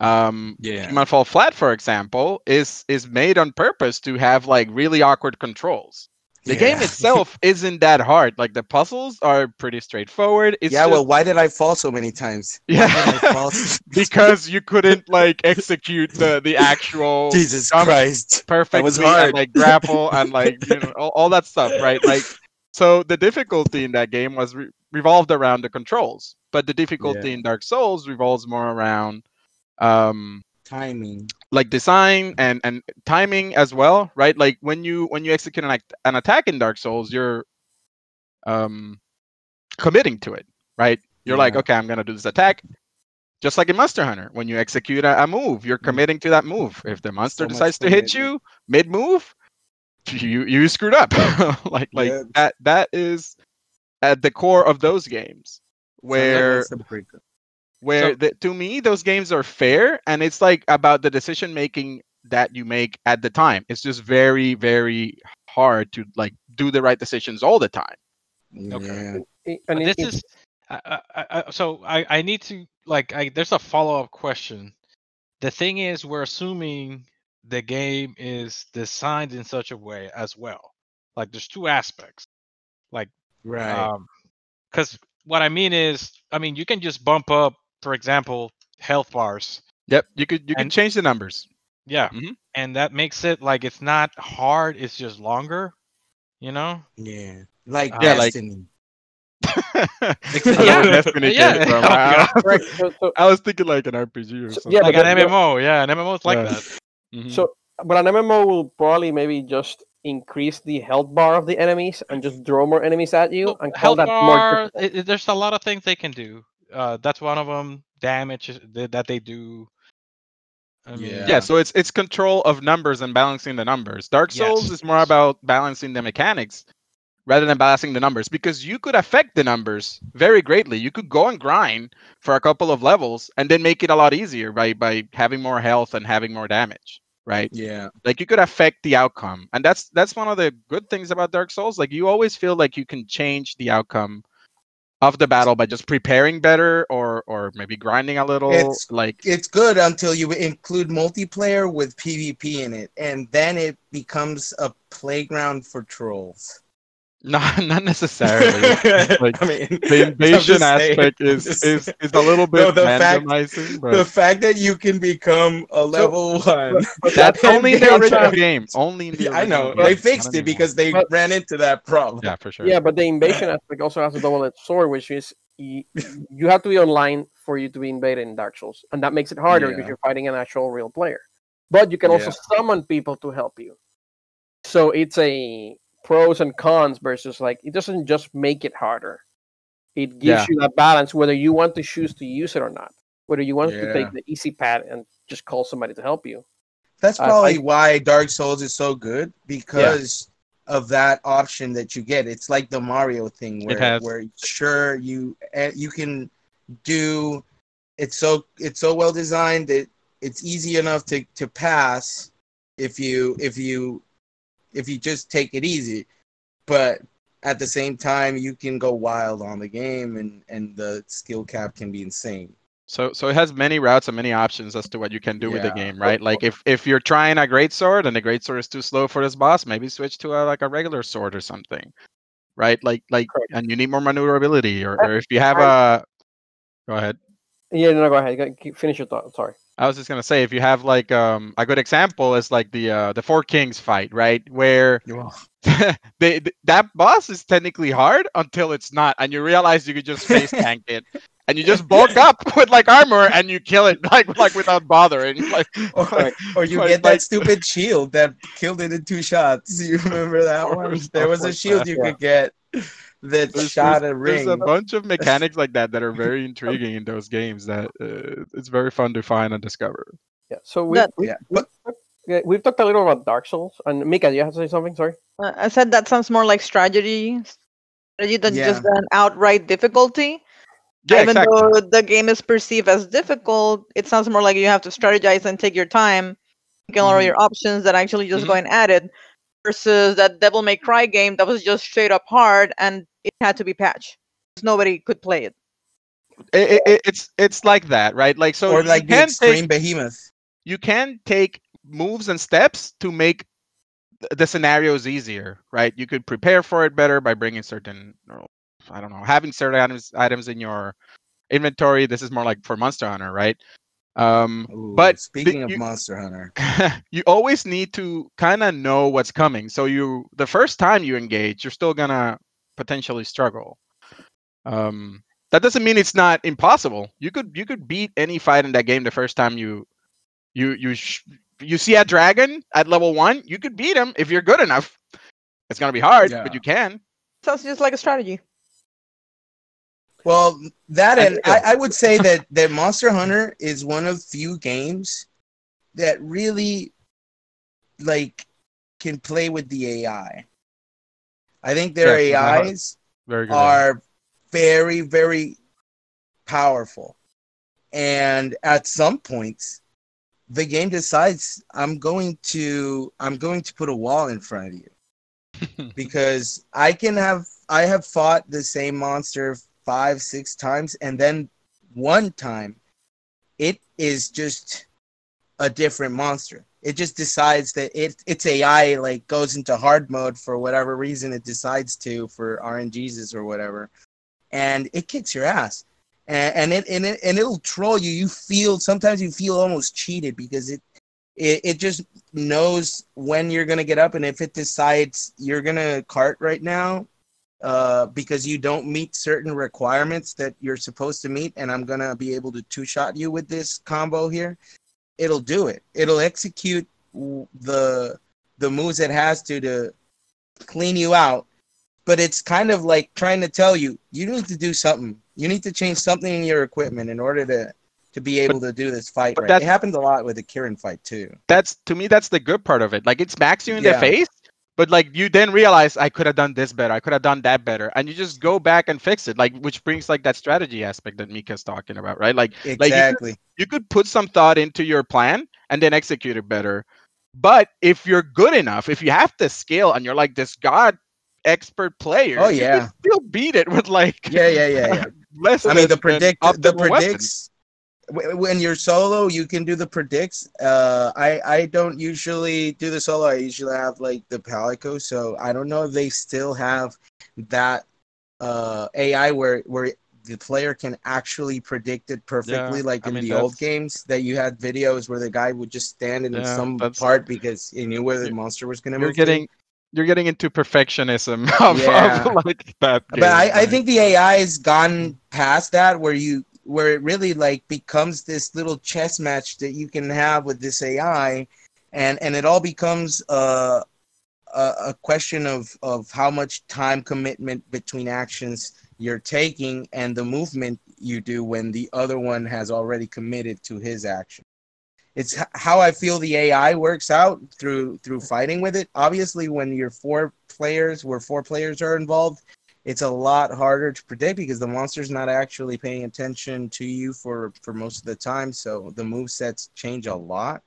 um Yeah. Human Fall Flat, for example, is is made on purpose to have like really awkward controls. The game itself isn't that hard. Like the puzzles are pretty straightforward. It's yeah, just- well, why did I fall so many times? Yeah, did I fall so- because you couldn't like execute the the actual Jesus Christ. perfectly was and like grapple and like you know all, all that stuff, right? Like so the difficulty in that game was re- revolved around the controls, but the difficulty Yeah. in Dark Souls revolves more around um Timing. like design and and timing as well right like when you when you execute an, act- an attack in dark souls you're um committing to it right you're like okay i'm gonna do this attack just like in monster hunter when you execute a, a move you're committing to that move if the monster Mm. much decides to hit you mid move you you screwed up like like Yeah. that that is at the core of those games where Sounds like that's a breakup. where So- the, to me those games are fair and it's like about the decision making that you make at the time it's just very very hard to like do the right decisions all the time Okay. Yeah. I- But and this it- it- is I, I, I, so I, I need to like I, there's a follow up question. The thing is, we're assuming the game is designed in such a way as well. Like there's two aspects. Like Right. um, because what I mean is, I mean you can just bump up, for example, health bars. yep you could you can change the numbers Yeah, Mhm. and that makes it like it's not hard. It's just longer. You know. yeah. Like Yeah, like- Destiny. I Yeah, don't know where Destiny yeah. from. Oh, I, God. right, so, so, I was thinking like an RPG or something. yeah, like an MMO. Yeah, an MMO is like Yeah. that. Mhm. So, but an MMO will probably maybe just increase the health bar of the enemies and just throw more enemies at you Well, and call health that bar, more. it- it- there's a lot of things they can do. Uh, that's one of them. Damage that they do. I mean, Yeah. Yeah, so it's it's control of numbers and balancing the numbers. Dark Souls Yes. is more about balancing the mechanics rather than balancing the numbers because you could affect the numbers very greatly. You could go and grind for a couple of levels and then make it a lot easier by by having more health and having more damage, right? Yeah. Like you could affect the outcome. And that's that's one of the good things about Dark Souls. Like you always feel like you can change the outcome of the battle by just preparing better or or maybe grinding a little It's- like It's good until you include multiplayer with PvP in it, and then it becomes a playground for trolls. Not not necessarily. Like, I mean, the invasion just saying. aspect is, is is a little bit No, the fact- randomizing, the fact that you can become a level one. that's only in the original right. game. Only in the Yeah, I know original they fixed it because they But- ran into that problem. yeah, for sure. Yeah, but the invasion aspect also has a double-edged sword, which is you, you have to be online for you to be invaded in Dark Souls, and that makes it harder because you're fighting an actual real player. But you can also summon people to help you. So it's a pros and cons versus like it doesn't just make it harder. It gives Yeah. you that balance whether you want to choose to use it or not. Whether you want to take the easy pad and just call somebody to help you. That's I- probably I- why Dark Souls is so good because of that option that you get. It's like the Mario thing where where sure you eh, you can do it's so it's so well designed that it's easy enough to to pass if you if you if you just take it easy. But at the same time you can go wild on the game and and the skill cap can be insane. So so it has many routes and many options as to what you can do with the game, right? Like if if you're trying a great sword and the great sword is too slow for this boss, maybe switch to a, like a regular sword or something, right? Like like and you need more maneuverability, or, or if you have a, go ahead. Yeah, no, go ahead. Go- keep- Finish your thought. Sorry. I was just gonna say if you have like um a good example is like the uh the four kings fight, right? Where they, th- that boss is technically hard until it's not, and you realize you could just face tank it, and you just bulk up with like armor and you kill it like like without bothering. Like or, or you get like- that stupid shield that killed it in two shots. You remember that one? There was a shield you yeah. could get that there's, shot there's- a there's a bunch of mechanics like that that are very intriguing in those games that uh, it's very fun to find and discover. Yeah. So we, That- we, Yeah, but yeah, we've talked a little about Dark Souls. And Mika, you have to say something? Sorry. Uh, I said that sounds more like strategy, strategy than just an outright difficulty. Yeah, Even exactly. though the game is perceived as difficult, it sounds more like you have to strategize and take your time, thinking all Mm-hmm. Mhm. your options that actually just Mhm. going at it, versus that Devil May Cry game that was just straight up hard and it had to be patched. 'cause Nobody could play it. It, it- it- it's it's like that, right? Like so, or you like the can extreme take behemoth. you can take moves and steps to make th- the scenarios easier, right? You could prepare for it better by bringing certain, I don't know, having certain items items in your inventory. This is more like for Monster Hunter, right? Um, Ooh, but speaking of you- Monster Hunter, you always need to kind of know what's coming. So you, the first time you engage, you're still gonna potentially struggle. Um, that doesn't mean it's not impossible. You could you could beat any fight in that game the first time you you you sh- you see a dragon at level one. You could beat him if you're good enough. It's gonna be hard, Yeah. but you can. Sounds just like a strategy. Well, that and I. I would say that that Monster Hunter is one of few games that really like can play with the AI. I think their know. AIs Very good. are very very powerful and at some points the game decides i'm going to i'm going to put a wall in front of you because i can have i have fought the same monster five six times and then one time it is just a different monster. It just decides that it its ai like goes into hard mode for whatever reason it decides to for rngs or whatever and it kicks your ass. And, and it and it and it'll troll you. You feel sometimes you feel almost cheated because it it, it just knows when you're gonna get up and if it decides you're gonna cart right now uh, because you don't meet certain requirements that you're supposed to meet and i'm gonna be able to two shot you with this combo here it'll do it it'll execute the the moves it has to to clean you out but it's kind of like trying to tell you you need to do something you need to change something in your equipment in order to to be able to do this fight but right. It happens a lot with the Kirin fight too. That's to me, that's the good part of it. Like it smacks you in the face, but like you then realize I could have done this better. I could have done that better, and you just go back and fix it. Like which brings like that strategy aspect that Mika's talking about, right? Like you could- Exactly. you could put some thought into your plan and then execute it better. But if you're good enough, if you have the skill and you're like this god expert player, Oh, you yeah. still beat it with like yeah, yeah, yeah, yeah. less. I mean, the predict, the predicts. Wh- When you're solo, you can do the predicts. Uh, I I don't usually do the solo. I usually have like the Palico. So I don't know if they still have that uh AI where where the player can actually predict it perfectly, like I in mean, the old games that you had videos where the guy would just stand in Yeah, some that's- part because he knew where the You're- monster was gonna You're move. to. getting you're getting into perfectionism of, Yeah. of like that. but I, game, I think the AI has gone past that where you where it really like becomes this little chess match that you can have with this AI and and it all becomes uh, a a question of of how much time commitment between actions you're taking and the movement you do when the other one has already committed to his action it's how I feel the AI works out through through fighting with it. Obviously, when you're four players, where four players are involved, it's a lot harder to predict because the monster's not actually paying attention to you for for most of the time. So the move sets change a lot.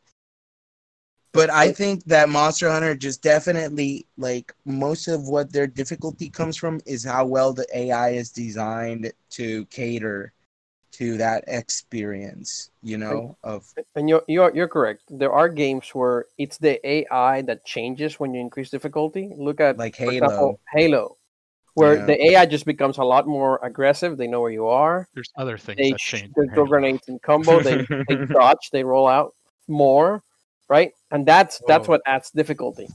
But I think that Monster Hunter just definitely like most of what their difficulty comes from is how well the AI is designed to cater to that experience, you know, of And you're, you're you're correct. There are games where it's the AI that changes when you increase difficulty. Look at like Halo. example, Halo, where Yeah. the AI just becomes a lot more aggressive. They know where you are. There's other things They that sh- change. they in throw grenades in combo. They they dodge. They roll out more, right? And that's that's what adds difficulty.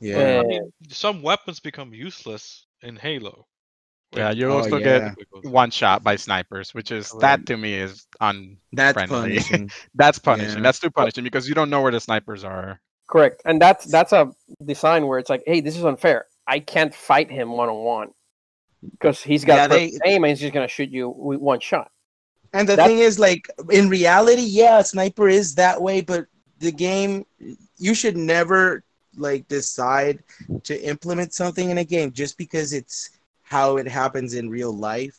Yeah. Uh, I mean, some weapons become useless in Halo. Yeah, you Oh, also yeah. get one shot by snipers, which is that to me is unfriendly. That's punishing. that's punishing. Yeah. That's too punishing because you don't know where the snipers are. Correct, and that's that's a design where it's like, hey, this is unfair. I can't fight him one on one because he's got Yeah, they- aim and he's just gonna shoot you with one shot. And the thing is, like in reality, yeah, a sniper is that way, but the game, you should never like decide to implement something in a game just because it's how it happens in real life.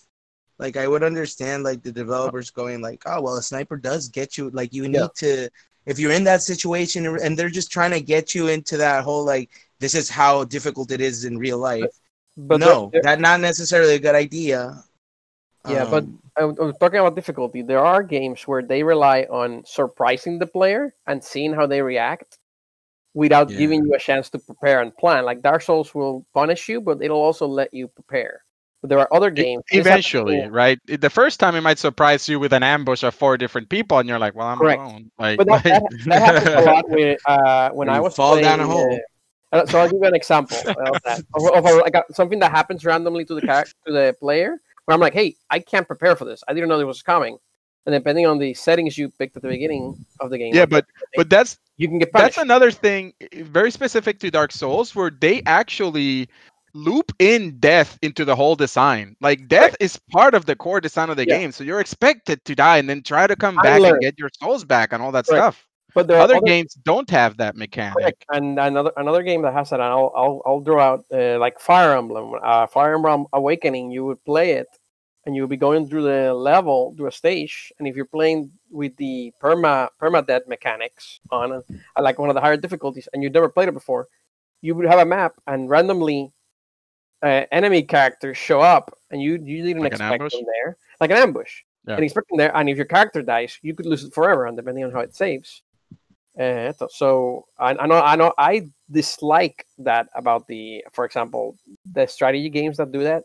Like I would understand like the developers going like, oh well, a sniper does get you. Like you need Yeah. to, if you're in that situation and they're just trying to get you into that whole like, this is how difficult it is in real life. But no, there- that's not necessarily a good idea. Yeah, but Um, I was I was talking about difficulty. There are games where they rely on surprising the player and seeing how they react without Yeah. giving you a chance to prepare and plan. Like Dark Souls will punish you, but it'll also let you prepare. But there are other games. this happens Eventually, to- right? The first time it might surprise you with an ambush of four different people, and you're like, "Well, I'm Correct. alone." Like, But that, that, that happens a lot with, uh, when I You was fall down a hole. uh, so I'll give you an example of that. Of, of a, like a, something that happens randomly to the character, to the player, where I'm like, "Hey, I can't prepare for this. I didn't know this was coming." And depending on the settings you picked at the beginning of the game, yeah, like, but but that's you can get that's another thing eh, very specific to Dark Souls where they actually loop in death into the whole design. Like death is part of the core design of the Yeah. game, so you're expected to die and then try to come I back and get your souls back and all that Correct. stuff. But there Other other games don't have that mechanic. And another another game that has that, and I'll I'll, I'll draw out uh, like Fire Emblem. Uh, Fire Emblem Awakening. You would play it, and you would be going through the level, through a stage, and if you're playing with the perma permadeath mechanics on, uh, like one of the higher difficulties, and you've never played it before, you would have a map, and randomly, uh, enemy characters show up, and you you didn't Like an expect them there, like an ambush. Yeah. And expect them there, and if your character dies, you could lose it forever, and depending on how it saves. Uh, so- so I, I know I know I dislike that about the, for example, the strategy games that do that,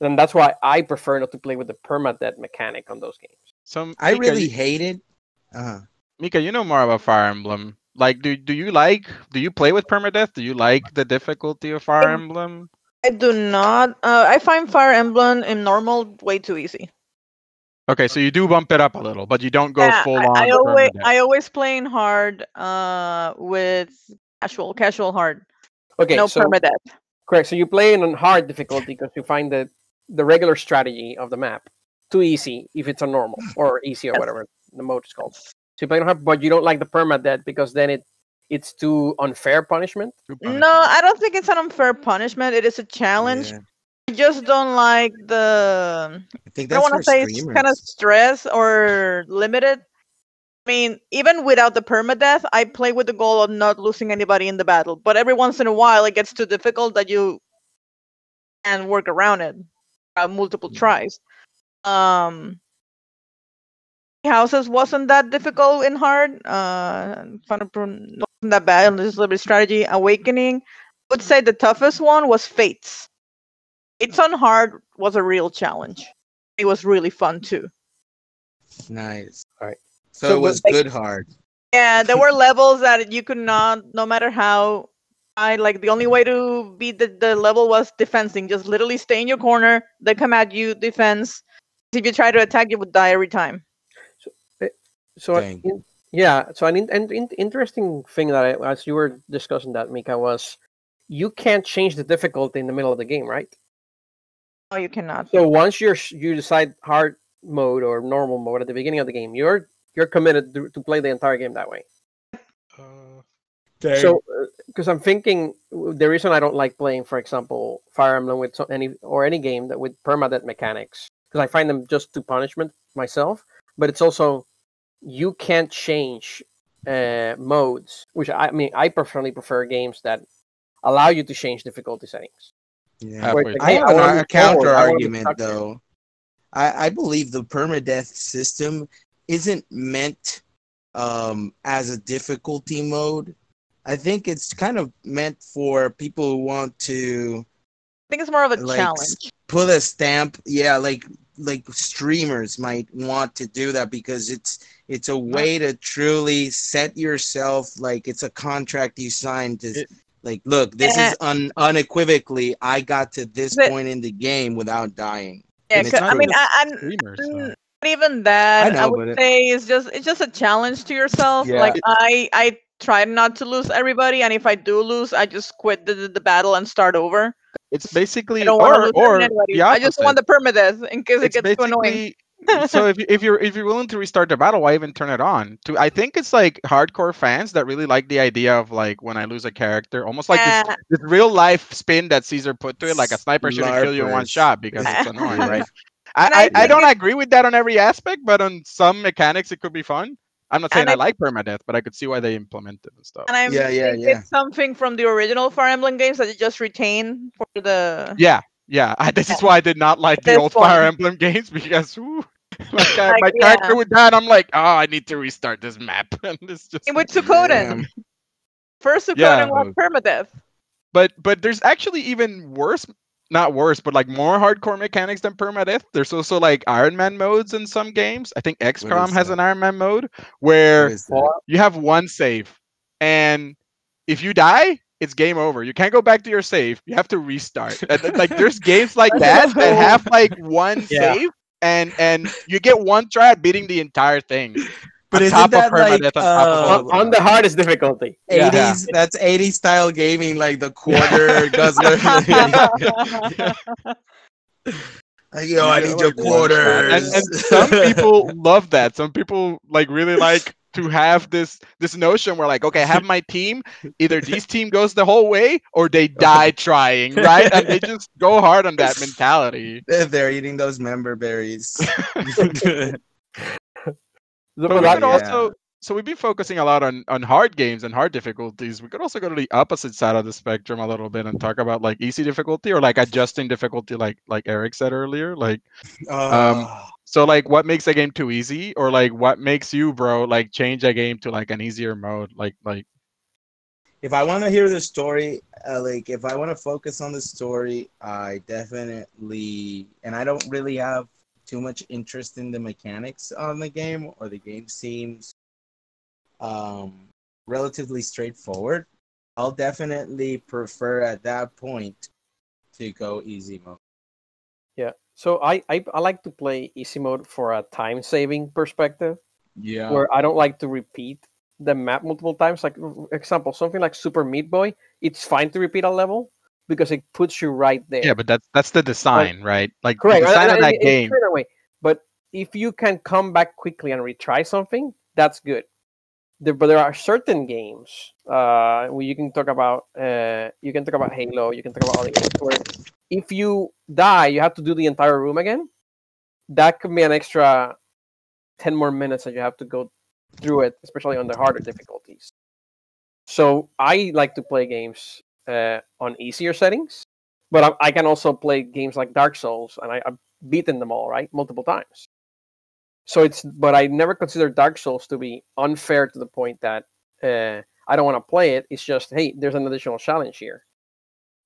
and that's why I prefer not to play with the permadeath mechanic on those games. Some I Mika, really you- hated. Uh, Mika, you know more about Fire Emblem. Like, do do you like? Do you play with permadeath? Do you like the difficulty of Fire I- Emblem? I do not. Uh, I find Fire Emblem in normal way too easy. Okay, so you do bump it up a little, but you don't go Yeah, full I, on. I always permadeath. I always playing hard uh with casual casual hard. Okay, no so permadeath. correct. So you play in on hard difficulty because you find the the regular strategy of the map too easy if it's a normal or easy or whatever the mode is called. So you play on hard, but you don't like the permadeath because then it it's too unfair punishment. Two No. I don't think it's an unfair punishment. It is a challenge. Yeah. I just don't like the. I think I don't that's want to say it's kind of stress or limited. I mean, even without the permadeath, I play with the goal of not losing anybody in the battle. But every once in a while, it gets too difficult that you can work around it. Uh, multiple Mm. tries. Um, houses wasn't that difficult in hard. Uh, wasn't that bad. This is a little bit strategy. Awakening, I would say the toughest one was Fates. It's on hard was a real challenge. It was really fun too. Nice. Alright. So, So it was like- good hard. Yeah, there were levels that you could not, no matter how. I like the only way to beat the, the level was defending. Just literally stay in your corner. They come at you, defense. If you try to attack, you would die every time. So eh, I- in- yeah, so an in, an in, interesting thing that I, as you were discussing that, Mika, was you can't change the difficulty in the middle of the game, right? No, you cannot. So once you're you decide hard mode or normal mode at the beginning of the game, you're you're committed to, to play the entire game that way. Uh, So, because I'm thinking the reason I don't like playing, for example, Fire Emblem with so, any or any game that with permadeath mechanics, because I find them just too punishment myself. But it's also you can't change uh, modes, which I, I mean I personally prefer games that allow you to change difficulty settings. Yeah. Halfway Where it's through. I have an, wanna ar- move a counter forward, I wanna be argument though. I, I believe the permadeath system isn't meant um, as a difficulty mode. I think it's kind of meant for people who want to I think it's more of a like challenge. put a stamp. Yeah, like like streamers might want to do that because it's it's a way to truly set yourself like it's a contract you signed to It- like look this Eh. is un, unequivocally I got to this But- point in the game without dying. Yeah, and it's 'cause- I mean, true. I, I'm Streamers, though. Mm, not even that. I I, would but it- say it's just it's just a challenge to yourself. Yeah. Like I I try not to lose everybody, and if I do lose, I just quit the, the, the battle and start over. It's basically I don't or lose or anybody. I just want the permadeath in case it's it gets too annoying. Basically so if you, if you're if you're willing to restart the battle, why even turn it on? To I think it's like hardcore fans that really like the idea of like when I lose a character, almost like this, Yeah. this real life spin that Caesar put to it, like a sniper shouldn't kill you in one shot because it's annoying, right? I, I I, I don't agree with that on every aspect, but on some mechanics it could be fun. I'm not saying I, I- like permadeath, but I could see why they implemented and stuff. And I Yeah, yeah, think yeah. it's something from the original Fire Emblem games that you just retain for the. Yeah, yeah. I, this is why I did not like the This old Fire. Emblem games because ooh, my, ca- Like, my character yeah. would die, and I'm like, oh, I need to restart this map. and it's just With Suikoden, Damn. first Suikoden Yeah. was permadeath. but but there's actually even worse not worse but like more hardcore mechanics than permadeath there's also like iron man modes in some games i think xcom has that? an iron man mode where What is that? you have one save and if you die it's game over you can't go back to your save you have to restart like there's games like that that have like one Yeah. save and and you get one try at beating the entire thing But on isn't that like on uh, on, on the hardest difficulty. 80s? Yeah. That's 80s style gaming, like the quarter guzzler. like, yo, I need your like one shot. and, quarters. and some people love that some people like really like to have this this notion where like okay i have my team either this team goes the whole way or they die trying right and they just go hard on that mentality They're- They're eating those member berries. but But we that- could yeah. also so we've been focusing a lot on on hard games and hard difficulties we could also go to the opposite side of the spectrum a little bit and talk about like easy difficulty or like adjusting difficulty like like eric said earlier like Um, Oh, So like what makes a game too easy or like what makes you bro like change a game to like an easier mode like like if I want to hear the story, uh, like if I want to focus on the story, I definitely, and I don't really have too much interest in the mechanics on the game, or the game seems um, relatively straightforward. I'll definitely prefer at that point to go easy mode. So I, I I like to play easy mode for a time saving perspective, Yeah. where I don't like to repeat the map multiple times. Like example, something like Super Meat Boy, it's fine to repeat a level because it puts you right there. yeah but that's that's the design right like Correct. the design and- of that it's game true that way. But if you can come back quickly and retry something, that's good. There, but there are certain games uh, where you can talk about uh, you can talk about Halo, you can talk about other games where if you die, you have to do the entire room again. That could be an extra ten more minutes that you have to go through it, especially on the harder difficulties. So I like to play games uh, on easier settings, but I, I, can also play games like Dark Souls, and I, I've beaten them all right multiple times. So it's, but I never consider Dark Souls to be unfair to the point that uh, I don't want to play it. It's just, hey, there's an additional challenge here.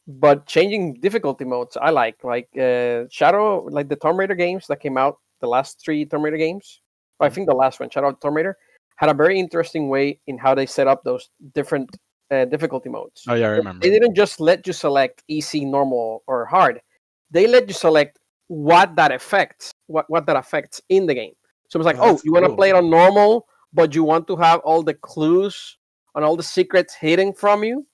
But changing difficulty modes, I like, like uh, Shadow, like the Tomb Raider games that came out, the last three Tomb Raider games. I think the last one, Shadow of Tomb Raider, had a very interesting way in how they set up those different uh, difficulty modes. Oh yeah, I remember. They didn't just let you select easy, normal, or hard. They let you select what that affects, what what that affects in the game. So it's like, oh, oh you want to play it on normal, but you want to have all the clues and all the secrets hidden from you.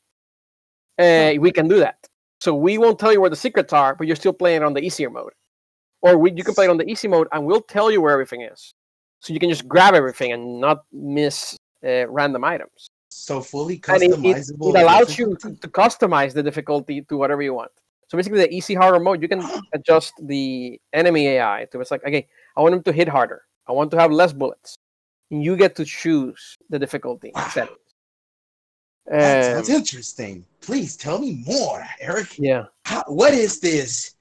Uh, we can do that. So we won't tell you where the secrets are, but you're still playing it on the easier mode. Or we, you can play it on the easy mode, and we'll tell you where everything is. So you can just grab everything and not miss uh, random items. So fully customizable. It, it, it, allows you to, to customize the difficulty to whatever you want. So basically, the easy harder mode, you can adjust the enemy AI to it's like, okay, I want him to hit harder. I want to have less bullets. And you get to choose the difficulty wow. settings. That sounds interesting. Please tell me more, Eric. Yeah. How, what is this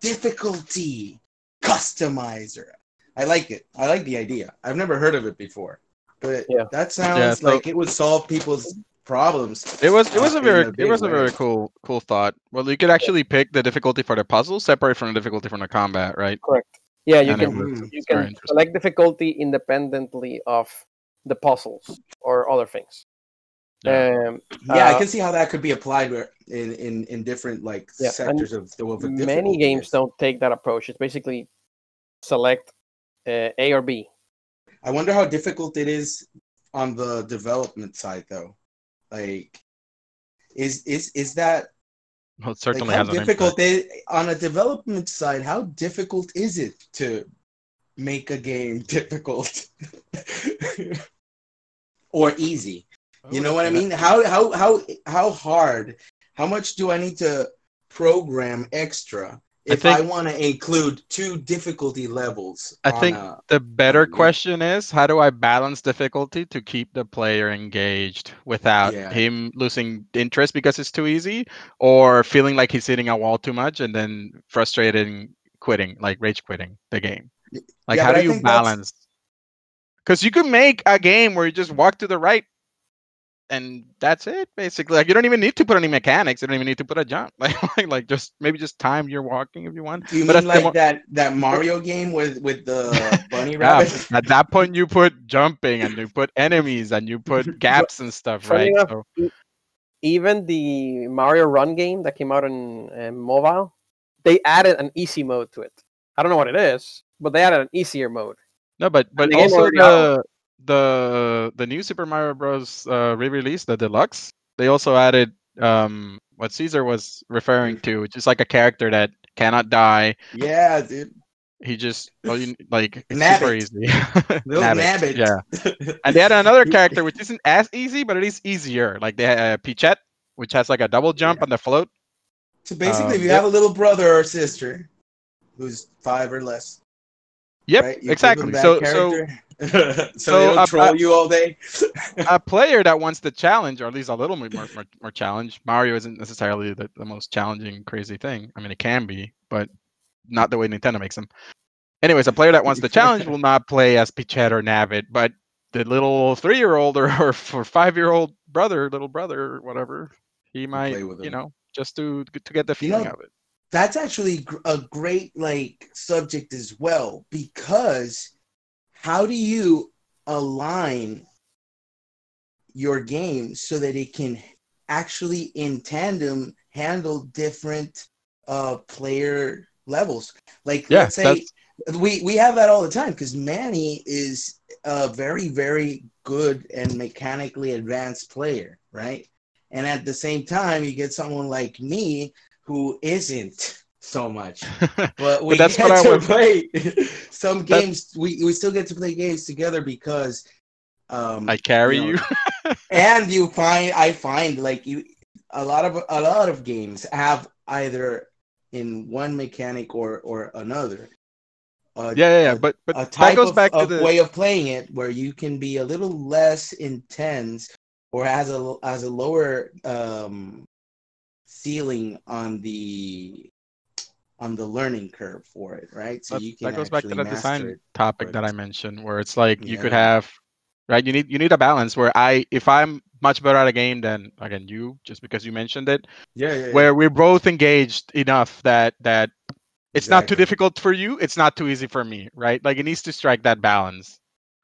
difficulty customizer? I like it. I like the idea. I've never heard of it before, but yeah. that sounds yeah, so, like it would solve people's problems. It was it was a very a it was way. a very cool cool thought. Well, you could actually pick the difficulty for the puzzle separate from the difficulty from the combat, right? Correct. Yeah, you and can you can select difficulty independently of the puzzles or other things. Yeah, um, yeah uh, I can see how that could be applied in in, in different like yeah, sectors of the world. Many games don't take that approach. It's basically select uh, A or B. I wonder how difficult it is on the development side, though. Like, is is is that well, certainly like how difficult it, on a development side? How difficult is it to make a game difficult or easy? You know what I mean? How how how how hard? How much do I need to program extra if I, I want to include two difficulty levels. I think a, the better question is how do I balance difficulty to keep the player engaged without yeah. him losing interest because it's too easy or feeling like he's hitting a wall too much and then frustrated and quitting, like rage quitting the game. Like yeah, how do you balance? Because you could make a game where you just walk to the right and that's it basically. Like you don't even need to put any mechanics. You don't even need to put a jump. Like like, just maybe just time your walking if you want. Do you but mean like mo- that that Mario game with with the bunny rabbit? Yeah, at that point, you put jumping and you put enemies and you put gaps and stuff, right? Enough, so, even the Mario Run game that came out on uh, mobile, they added an easy mode to it. I don't know what it is, but they added an easier mode. No, but but also the the the new Super Mario Bros. Uh, re-release, the deluxe, they also added um, what Caesar was referring to, which is like a character that cannot die. Yeah, dude. He just well, you, like Nabbit. super easy. Little Nabbit. Yeah. and they had another character which isn't as easy, but it is easier. Like they had uh, Peachette, which has like a double jump yeah. on the float. So basically, um, if you yep. have a little brother or sister who's five or less. Yep, right? exactly. So, so so, so they don't a, troll a, you all day. a player that wants the challenge, or at least a little more more, more challenge. Mario isn't necessarily the, the most challenging, crazy thing. I mean, it can be, but not the way Nintendo makes them. Anyways, a player that wants the challenge will not play as Peachette or Nabbit, but the little three-year-old or, or for five-year-old brother, little brother, whatever, he might, you know, just to to get the feeling you know, of it. That's actually a great like subject as well because how do you align your game so that it can actually in tandem handle different uh player levels? Like yeah, let's say that's... we we have that all the time because manny is a very very good and mechanically advanced player right? And at the same time you get someone like me who isn't so much. But we But that's get what I to play some games. We we still get to play games together because um I carry you you. and you find I find like you a lot of a lot of games have either in one mechanic or or another. Uh, yeah, yeah, yeah. But but a that type goes of, back to the way of playing it where you can be a little less intense or has a has a lower um ceiling on the on the learning curve for it, right? So that, you can that goes back to the design topic that I mentioned, where it's like you could have, right? You need you need a balance where I, if I'm much better at a game than again you, just because you mentioned it, Yeah, yeah, yeah. where we're both engaged enough that that it's not too difficult for you, it's not too easy for me, right? Like it needs to strike that balance.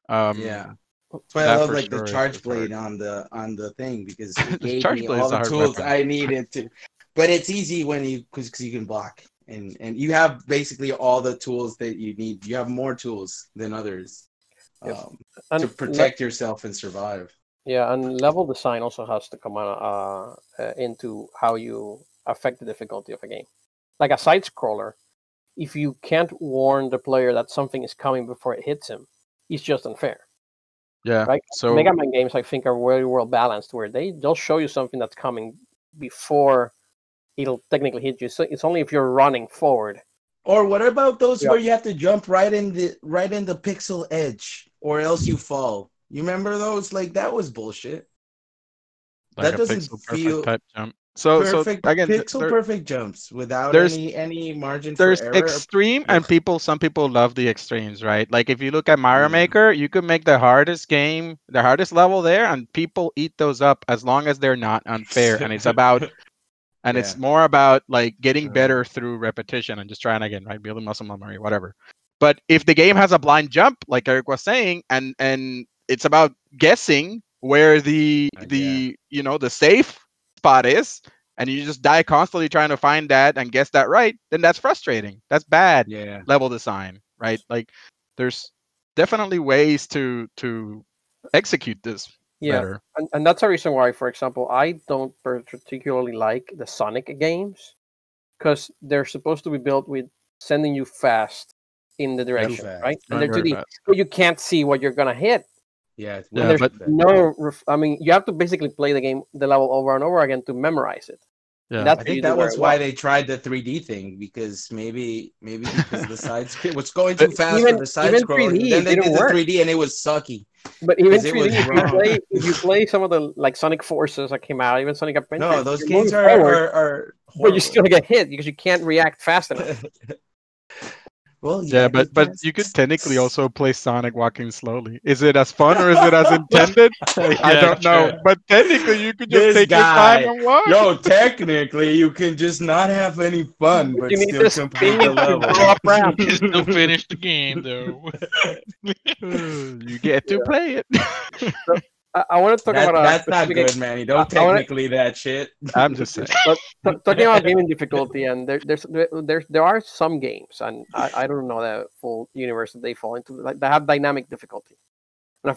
Um, yeah. That's why I love like sure the charge is hard. blade on the on the thing because The it gave charge me blade is all the tools weapon. I needed to. But it's easy when you because you can block and and you have basically all the tools that you need. You have more tools than others Yep. um, And to le- protect yourself and survive. yeah, and level design also has to come on, uh, uh, into how you affect the difficulty of a game. Like a side scroller, if you can't warn the player that something is coming before it hits him, it's just unfair. Yeah. Right? So Mega Man games, I think, are very well balanced, where they they'll show you something that's coming before it'll technically hit you. So it's only if you're running forward. Or what about those Yeah. where you have to jump right in the right in the pixel edge, or else you fall? You remember those? Like that was bullshit. like that a doesn't pixel feel type jump. So perfect so again, pixel there- perfect jumps without there's- any any margin there's for error. extreme and people some people love the extremes right like if you look at mario Mm. maker you could make the hardest game the hardest level there and people eat those up as long as they're not unfair and it's about and it's more about like getting better through repetition and just trying again right building muscle memory whatever but if the game has a blind jump like eric was saying and and it's about guessing where the Uh, yeah. the you know the safe spot is and you just die constantly trying to find that and guess that right then that's frustrating that's bad yeah. level design right like there's definitely ways to to execute this Yeah, better and, and that's a reason why, for example, I don't particularly like the Sonic games because they're supposed to be built with sending you fast in the direction, right? And they're very 2D, but you can't see what you're gonna hit. Yeah, it's Yeah, and there's but- no, ref- I mean, you have to basically play the game, the level over and over again to memorize it. yeah That's I think that was why well. they tried the 3D thing because maybe maybe because the side scroll was going too fast even- for the side even scroll. Then they did didn't the 3D and it was sucky. But even 'Cause it 3D, was if you play, if you play some of the like Sonic Forces that came out, even Sonic Adventure, No, those games are forward, are, are but you still get hit because you can't react fast enough. well, yeah I but but you could technically also play sonic walking slowly is it as fun or is it as intended i don't know true. but technically you could just This take guy- your time and walk Yo, technically, you can just not have any fun, but You need still to complete the level. go up ramp. You still finish the game though. you get to play it I, I want to talk That- about a that's not specific- good, Manny. Don't I- I wanna- technically that shit. i'm just saying T- talking about gaming difficulty, and there, there's there, there's there are some games, and I, I don't know the full universe that they fall into, like they have dynamic difficulty. And I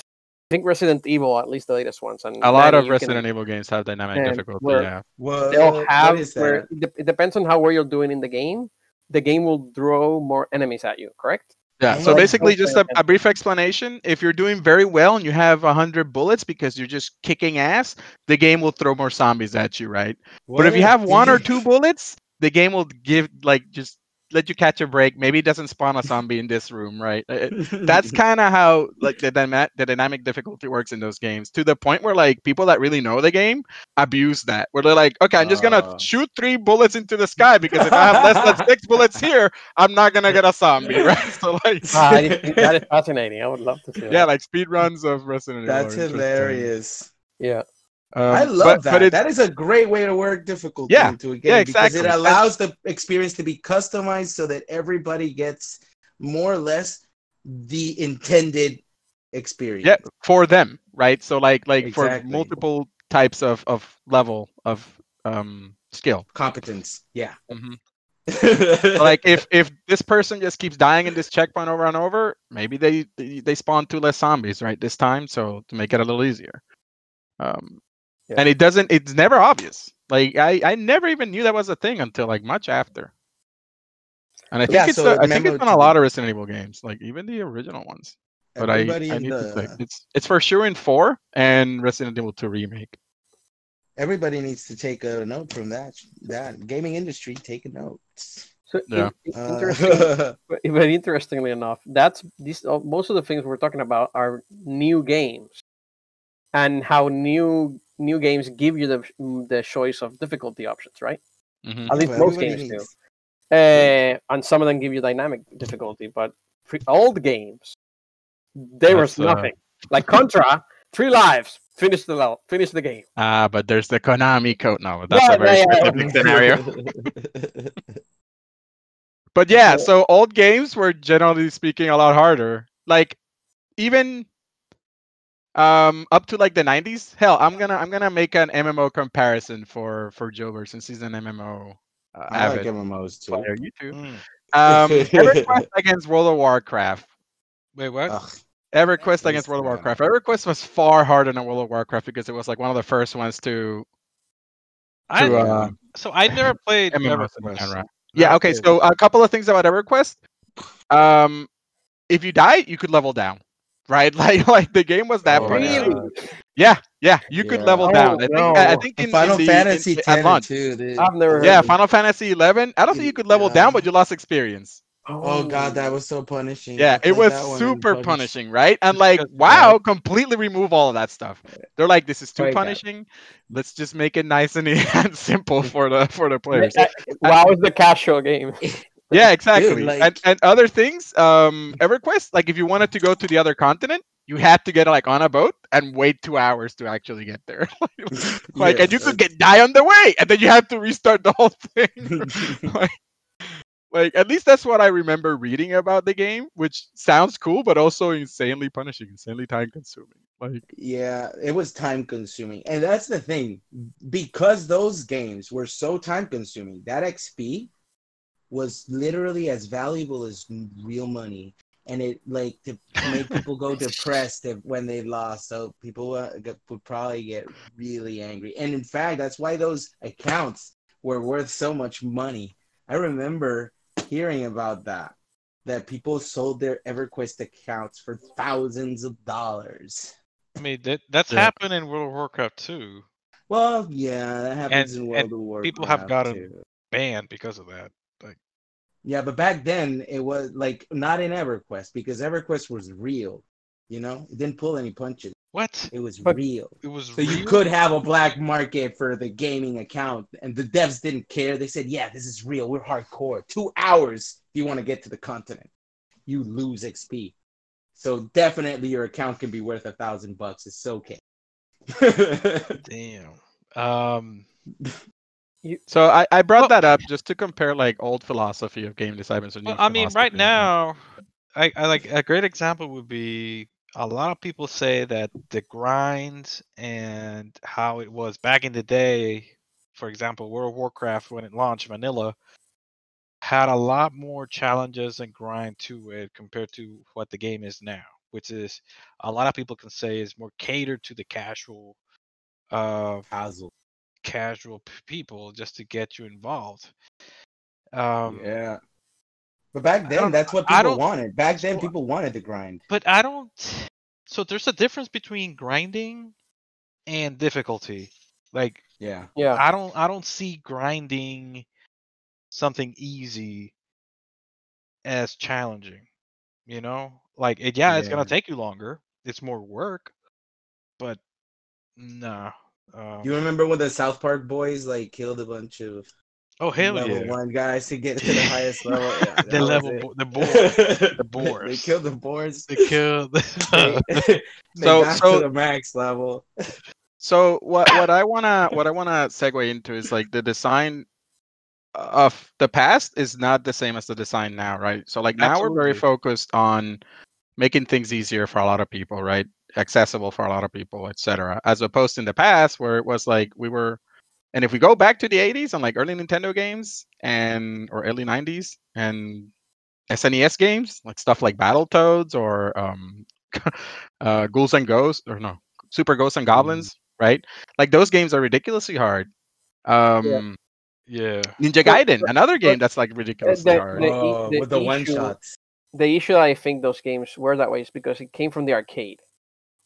think Resident Evil, at least the latest ones, and a lot of you can- Resident Evil games have dynamic difficulty where- yeah What, they'll have is where that? it, it depends on how well you're doing in the game. The game will throw more enemies at you. Correct? Yeah. Yeah, So basically, just a, a brief explanation. If you're doing very well and you have hundred bullets because you're just kicking ass, the game will throw more zombies at you, right? but if you have one or two bullets, the game will give like just let you catch a break. Maybe it doesn't spawn a zombie in this room, right? Uh, That's kind of how like the, the dynamic difficulty works in those games. To the point where like people that really know the game abuse that, where they're like, okay, I'm just gonna Uh. shoot three bullets into the sky because if I have less than six bullets here, I'm not gonna get a zombie, right? So like. Ah, that is fascinating. I would love to see. yeah, that. like speed runs of Resident Evil. That's hilarious. yeah. Um, I love but that. it's- That is a great way to work difficulty Yeah. into a game Yeah, because it allows the experience to be customized so that everybody gets more or less the intended experience. yeah, for them, right? So like like Exactly. for multiple types of of level of um skill. Competence. Yeah. Mhm. Like if if this person just keeps dying in this checkpoint over and over, maybe they they, they spawn two less zombies, right? This time, so to make it a little easier. Um, Yeah. and it doesn't. It's never obvious. Like I I never even knew that was a thing until like much after. And I think Yeah, it's so I think it's been a lot of Resident Evil games, like even the original ones. But I, I in need to say it's it's for sure in four and Resident Evil 2 remake. everybody needs to take a note from that. That gaming industry, take a note. So Yeah. in- in- Uh, interesting, but, but interestingly enough, that's these most of the things we're talking about are new games, and how new new games give you the the choice of difficulty options, right? Mhm. At least but most everybody games do. Uh, and some of them give you dynamic difficulty, but for old games, there was That's, uh, nothing. Like Contra, three lives, finish the level, finish the game. Ah, but there's the Konami code. No, that's Yeah, a very yeah, yeah. specific scenario. But yeah, Yeah. so old games were generally speaking a lot harder. Like even um up to like the 90s. Hell, I'm gonna I'm gonna make an MMO comparison for for Jover since he's an MMO uh, I like MMOs too. player. You too. Mm. Um, EverQuest against World of Warcraft. Wait, what? Ugh, EverQuest Yes, against World of yeah. Warcraft. EverQuest was far harder than World of Warcraft because it was like one of the first ones to I, uh, so I never played MMOs EverQuest. genre. Yeah, okay, so a couple of things about EverQuest. Um if you die, you could level down. Right? Like like the game was that Oh, punishing. Really? Yeah, yeah, you could Yeah. level Oh, down. I think I, I think in, Final in the, Fantasy in, at X launch. too. dude. I've never Yeah, heard of Final Fantasy 11. I don't think you could level Yeah. down, but you lost experience. Oh god, that was so punishing. Yeah, it was that one and super punished- punishing, right? And like, wow, completely remove all of that stuff. They're like, this is too Played that. punishing. Let's just make it nice and, and simple for the for the players. WoW is the casual game. Yeah, exactly. like- and and other things, um, EverQuest, like if you wanted to go to the other continent, you had to get like on a boat and wait two hours to actually get there. like, Yeah, and you could get die on the way, and then you have to restart the whole thing. like, like, at least that's what I remember reading about the game, which sounds cool, but also insanely punishing, insanely time consuming. Like, Yeah, it was time consuming. And that's the thing. Because those games were so time consuming, that XP was literally as valuable as real money. And it like to make people go depressed if, when they lost. So people uh, get- would probably get really angry. And in fact, that's why those accounts were worth so much money. I remember hearing about that. That people sold their EverQuest accounts for thousands of dollars. I mean, that, that's Yeah. happened in World of Warcraft too. Well, yeah, that happens And- in World and of Warcraft. people have gotten- too. Banned because of that. Yeah, but back then it was like not in EverQuest because EverQuest was real. You know, it didn't pull any punches. What? It was But- real. It was So you could have a black market for the gaming account, and the devs didn't care. They said, "Yeah, this is real. We're hardcore. Two hours if you want to get to the continent. You lose XP. So definitely your account can be worth a thousand bucks. It's okay." Damn. Um. So I, I brought Well- that up just to compare like old philosophy of game design with new Well, I mean, right now, I, I like a great example would be a lot of people say that the grind and how it was back in the day, for example, World of Warcraft when it launched vanilla had a lot more challenges and grind to it compared to what the game is now, which is a lot of people can say is more catered to the casual uh Hazel. Casual p- people just to get you involved. Um yeah. But back then, that's what I people don't- wanted. Back then, people wanted to grind. but I don't. So there's a difference between grinding and difficulty. Like Yeah. Yeah. I don't, I don't see grinding something easy as challenging. You know, like it, yeah, it's gonna take you longer. It's more work, but nah. Um, You remember when the South Park boys like killed a bunch of oh hell level yeah, one guys to get to the highest level? Yeah, the level, it. bo- the board, the they killed the boars. they killed. They, they So- so- to the max level. So what what I wanna what I wanna segue into is like the design of the past is not the same as the design now, right? So like now we're very focused on making things easier for a lot of people, right? Accessible for a lot of people, etc. As opposed to in the past where it was like we were and if we go back to the 80s and like early Nintendo games and or early 90s and SNES games, like stuff like Battletoads or um uh Ghouls and Ghosts or no, Super Ghosts and Goblins, right? Like those games are ridiculously hard. Um Yeah. Ninja Gaiden, another game that's like ridiculously the- hard. the- Oh, the with the one shots. the issue I think those games were that way is because it came from the arcade,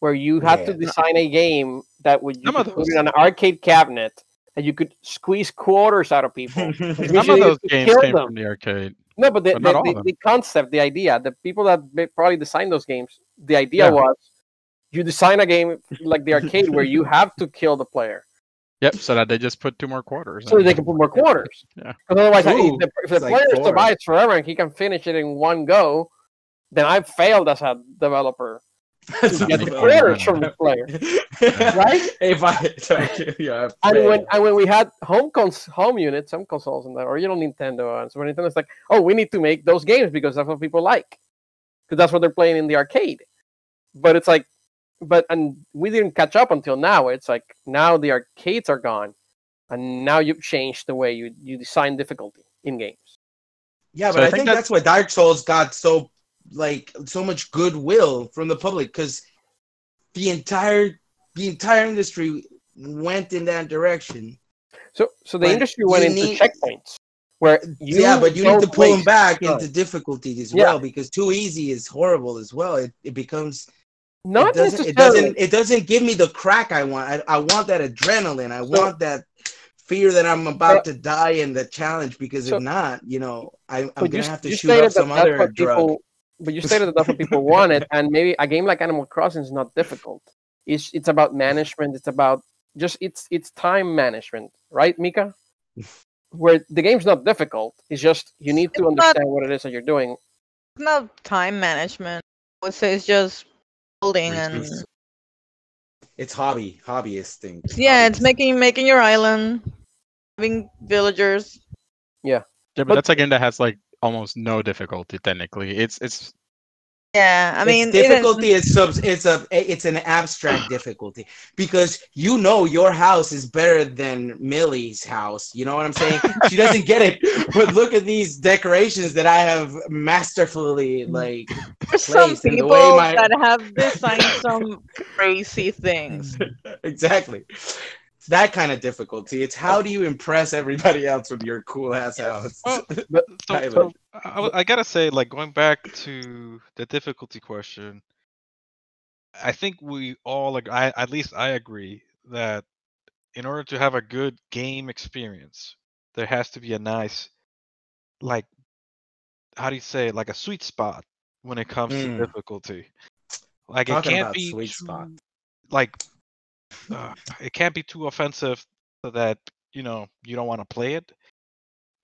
where you had to design a game that would you Some of could put those- in an arcade cabinet and you could squeeze quarters out of people. Some of those games came them. from the arcade. No, but the, But the, the, the concept, the idea, the people that probably designed those games, the idea Yeah. was you design a game like the arcade where you have to kill the player Yep, so that they just put two more quarters. so they can put more quarters. Yeah. Because otherwise, Ooh, if the, if the it's like player survives forever and he can finish it in one go, then I've failed as a developer to get the quarters from the player. Right? If I, yeah, And when and when we had home cons- home units, some consoles and the original Nintendo and Super Nintendo, it's like, oh, we need to make those games because that's what people like, because that's what they're playing in the arcade. But it's like, but and we didn't catch up until now. It's like now the arcades are gone, and now you've changed the way you you design difficulty in games. Yeah, So but I I, think think that's- that's why Dark Souls got so like so much goodwill from the public because the entire the entire industry went in that direction. So so the But industry went into need- checkpoints where you yeah, but you need to pull them back time. into difficulty as Yeah. well because too easy is horrible as well. It, it becomes Not it doesn't it doesn't it doesn't give me the crack I want. I, I want that adrenaline. I So- want that fear that I'm about to die in the challenge because So- if not, you know, I, I'm gonna you, have to shoot up some other drug. people. But you stated that that's what people wanted, and maybe a game like Animal Crossing is not difficult. It's it's about management. It's about just it's it's time management, right, Mika? Where the game's not difficult. It's just you need to It's not- understand what it is that you're doing. It's not time management. I would say it's just building and It's, it's hobby, hobbyist thing. yeah, it's making making your island, having villagers. Yeah, but, But- that's a game that has like almost no difficulty technically. It's it's Yeah, I mean, even- difficulty is subs. It's a it's an abstract difficulty because you know your house is better than Millie's house. You know what I'm saying? she doesn't get it, but look at these decorations that I have masterfully like. There's some place and the people way my- that have designed some crazy things. exactly. It's that kind of difficulty. It's how do you impress everybody else with your cool ass house? Well, So, so I, I gotta say, like going back to the difficulty question, I think we all like. I at least I agree that in order to have a good game experience, there has to be a nice, like, how do you say, like a sweet spot when it comes Mm. to difficulty. Like Talking it can't be sweet too, spot. like uh, it can't be too offensive so that you know you don't want to play it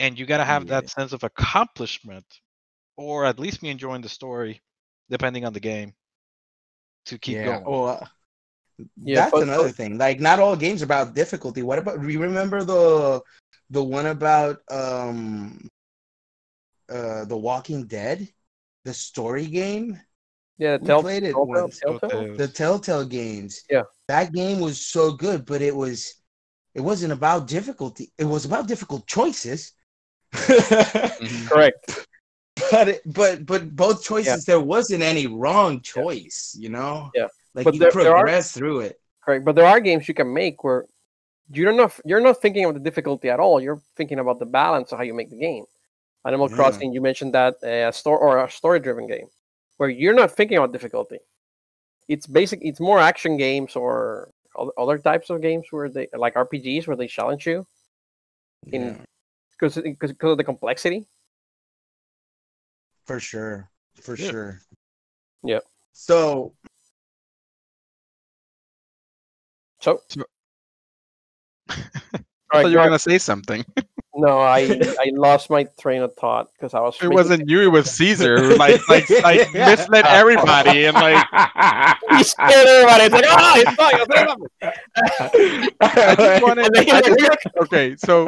and you got to have Yeah. that sense of accomplishment or at least me enjoying the story depending on the game to keep yeah. going Oh, uh, Yeah, that's but- another thing. Like, not all games are about difficulty. What about? Do you remember the the one about um uh The Walking Dead, the story game, yeah, We tell, played it Telltale- once. Telltale? Telltale. the Telltale games? Yeah. that game was so good, but it was it wasn't about difficulty. It was about difficult choices. Mhm. Correct. but it, but but both choices there wasn't any wrong choice you know Yeah. like But you there- there are- progress through it Correct. But there are games you can make where you're not know you're not thinking of the difficulty at all. You're thinking about the balance of how you make the game. Animal Yeah. Crossing, you mentioned that uh, a store or a story-driven game where you're not thinking about difficulty. It's basic. It's more action games or other types of games where they like RPGs where they challenge you in Yeah, because because of the complexity. for sure for Yeah. sure Yeah. so So, So- all I thought you were gonna say something. no, I I lost my train of thought because I was. It wasn't you, it was Caesar who like like like misled everybody and like He scared everybody. It's like, oh, he's talking. I'll say something." I just wanted I just- like, okay, so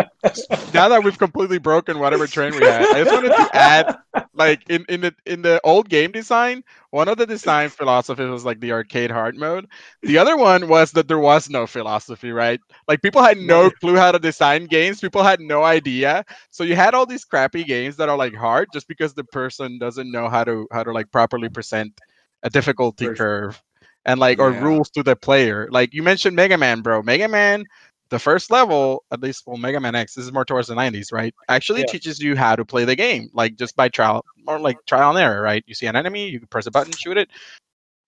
now that we've completely broken whatever train we had, I just wanted to add like in, in the in the old game design, one of the design philosophies was like the arcade hard mode. The other one was that there was no philosophy, right? Like people had no clue how to design games. People had no idea. So you had all these crappy games that are like hard just because the person doesn't know how to how to like properly present a difficulty curve and like or Yeah. rules to the player. Like you mentioned Mega Man, bro. Mega Man the first level, at least for Mega Man X, this is more towards the 90s, right? Actually Yeah. teaches you how to play the game, like just by trial or like trial and error, right? You see an enemy, you can press a button, shoot it,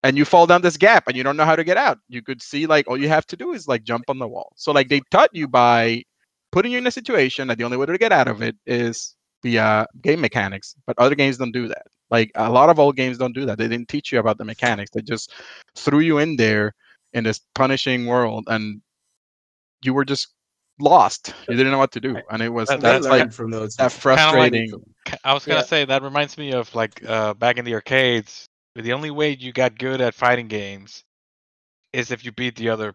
and you fall down this gap and you don't know how to get out. You could see like all you have to do is like jump on the wall. So like they taught you by putting you in a situation that the only way to get out of it is via game mechanics, but other games don't do that. Like a lot of old games don't do that. They didn't teach you about the mechanics. They just threw you in there in this punishing world and you were just lost. You didn't know what to do. And it was That- that's They like from those. that like- frustrating. K- I was gonna Yeah. say that reminds me of like uh, back in the arcades. The only way you got good at fighting games is if you beat the other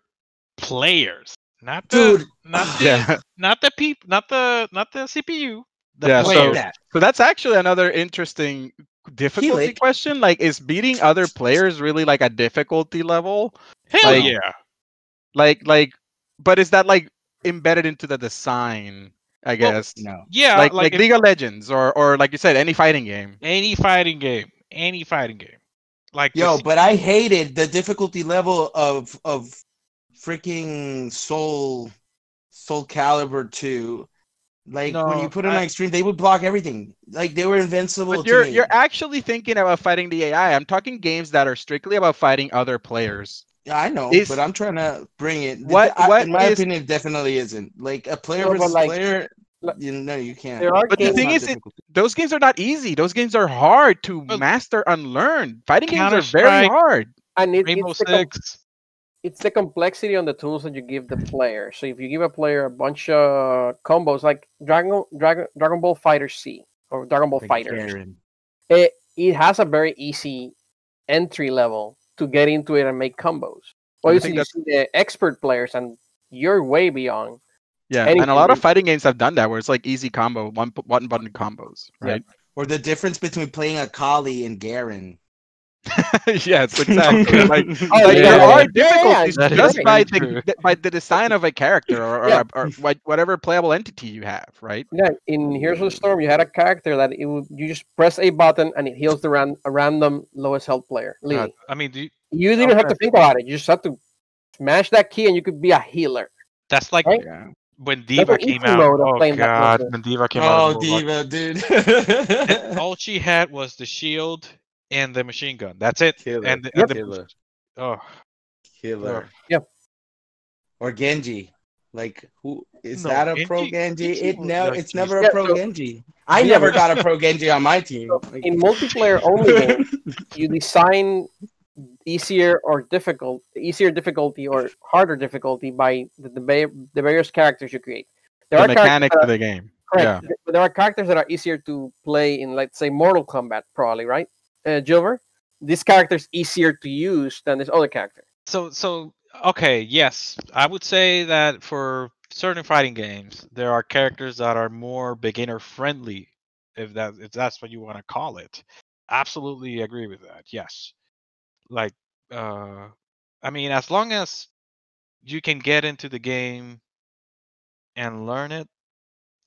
players, not the Dude, not the Yeah. not the peop, not the not the CPU. The Yeah, so- players. that. So that's actually another interesting difficulty Helix. question. Like, is beating other players really like a difficulty level? Hell like- yeah! Like, like, but is that like embedded into the design? I Well, guess. No. Yeah, like, like, like if- League of Legends, or, or like you said, any fighting game. any fighting game, any fighting game. Like Yo, C- but I hated the difficulty level of of freaking Soul Soul Calibur 2. Like when you put it on I- extreme, they would block everything. Like they were invincible But you're me. you're actually thinking about fighting the AI. I'm talking games that are strictly about fighting other players. Yeah, I know, is- but I'm trying to bring it. What- I- what in my is- opinion, definitely isn't. Like a player No, versus like- player. like- You know, you can't. But the thing is, it- Those games are not easy. Those games are hard to Well, master and learn. Fighting games are very hard. and it, Rainbow it's, the com- Six. it's the complexity on the tools that you give the player. So if you give a player a bunch of combos like Dragon Dragon Dragon Ball FighterZ or Dragon Ball Like Fighters, it, it has a very easy entry level to get into it and make combos. Well, you see, the expert players, and you're way beyond. Yeah, Anything and a lot of fighting games have done that, where it's like easy combo, one pu- one button combos, Yeah. right? Or the difference between playing a Kali and Garen. yes, exactly. like, Oh, like yeah, there yeah, are yeah, yeah, difficulties that is just very by true. the by the design of a character or, or, Yeah. or what- whatever playable entity you have, right? Yeah, in Heroes of the Storm, you had a character that it would, you just press a button and it heals the ran, a random lowest health player. Uh, god, Li Li. I mean, do you, you didn't have to think about it. You just had to smash that key and you could be a healer. that's like Right? Yeah. when D.Va came out. mode Oh god, when D.Va came out. Oh, D.Va, dude. all she had was the shield and the machine gun. That's it. Killer. And, the- Yep. and the, Killer. oh, Killer. Oh. Yep. Or Genji. Like who is No, that a pro Genji- Genji? Genji It was no, it's never a Yeah, pro so- Genji. I never got a pro Genji on my team. Like, In multiplayer only games, you design easier or difficult, easier difficulty or harder difficulty by the, the, the various characters you create. There The are characters mechanics of the game. Correct. Yeah. there are characters that are easier to play in, let's say, Mortal Kombat, probably, right? Uh, this character is easier to use than this other character. so so okay, yes, I would say that for certain fighting games, there are characters that are more beginner friendly, if that if that's what you want to call it. Absolutely agree with that. Yes, like uh, I mean, as long as you can get into the game and learn it,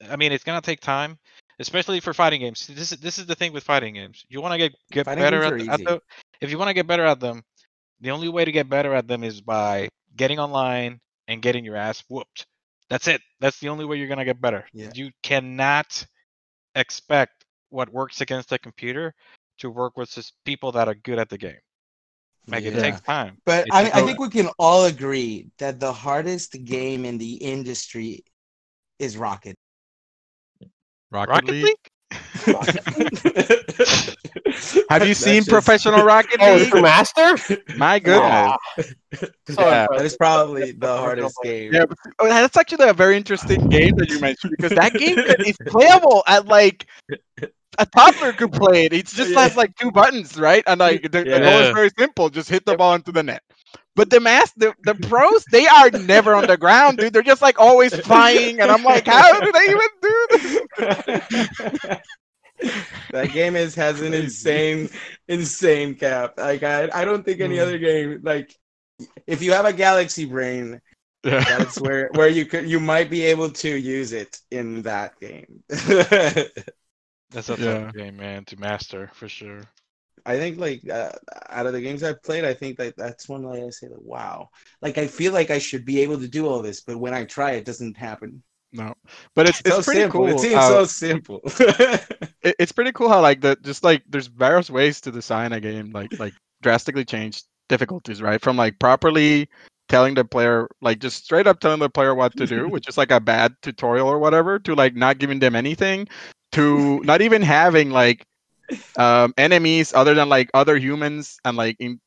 I mean, it's gonna take time, especially for fighting games. This is this is the thing with fighting games. You want to get get Fighting better at, at easy. the if you want to get better at them, the only way to get better at them is by getting online and getting your ass whooped. That's it. That's the only way you're gonna get better. Yeah. You cannot expect what works against a computer to work with just people that are good at the game. Like it Yeah. takes time. But It I, I think we can all agree that the hardest game in the industry is Rocket. Rocket, Rocket League. League? Have you seen just- Professional Rocket Oh, League? it's master? My goodness. Aw. Yeah. impressive. That is probably the hardest game. Yeah, but- oh, that's actually a very interesting game that you mentioned because that game is playable at like a toddler could play it. It just Yeah. has like two buttons, right? And like the, the goal is very simple: just hit the ball into the net. But the mass, the, the pros, they are never on the ground, dude. They're just like always flying, and I'm like, how do they even do this? that game is has an insane, insane cap. Like I, I don't think any Mm. other game like if you have a galaxy brain, Yeah. that's where where you could you might be able to use it in that game. That's a Yeah. tough game, man, to master for sure. I think like uh, out of the games I've played, I think that that's one that I say like, wow. Like I feel like I should be able to do all this, but when I try, it doesn't happen. No, but it's it's so pretty simple. cool. It seems how- so simple. it, it's pretty cool how like the just like there's various ways to design a game like like drastically change difficulties right from like properly telling the player like just straight up telling the player what to do which is like a bad tutorial or whatever to like not giving them anything to not even having like um enemies other than like other humans and like in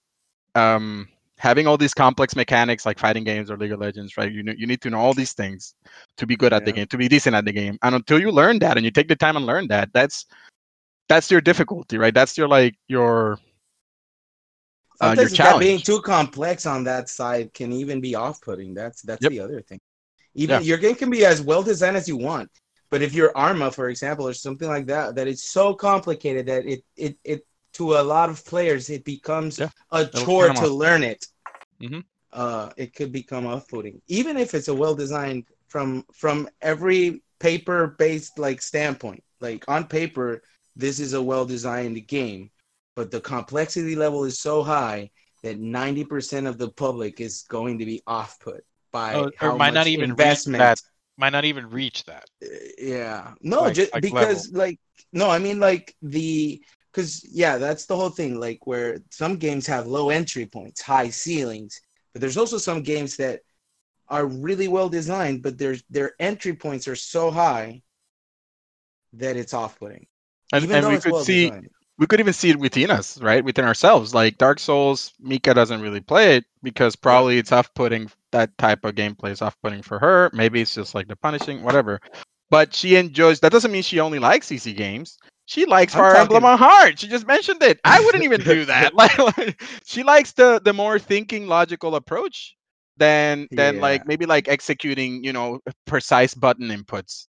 um having all these complex mechanics like fighting games or league of legends right you know you need to know all these things to be good at the game to be decent at the game and until you learn that and you take the time and learn that that's that's your difficulty right that's your like your uh, your that being too complex on that side can even be off-putting. That's that's Yep. the other thing. Even Yeah. your game can be as well designed as you want, but if your Arma, for example, or something like that, that it's so complicated that it it it to a lot of players it becomes Yeah. a chore to learn it. Mhm. Uh, it could become off-putting, even if it's a well-designed from from every paper-based like standpoint. Like on paper, this is a well-designed game, but the complexity level is so high that 90% of the public is going to be off-put by Oh, or how might not much even reach investment that. Might not even reach that. uh, yeah no Like- just like because like no i mean like the because yeah that's the whole thing like where some games have low entry points high ceilings but there's also some games that are really well designed but their their entry points are so high that it's off-putting and, even and though we could well see designed. We could even see it within us right? Within ourselves. Like dark souls mika doesn't really play it because probably it's off-putting that type of gameplay is off-putting for her. Maybe it's just like the punishing whatever. But she enjoys that doesn't mean she only likes easy games. She likes fire emblem on heart. She just mentioned it. I wouldn't even do that. Like, like, she likes the the more thinking logical approach than than Yeah. like maybe like executing you know precise button inputs.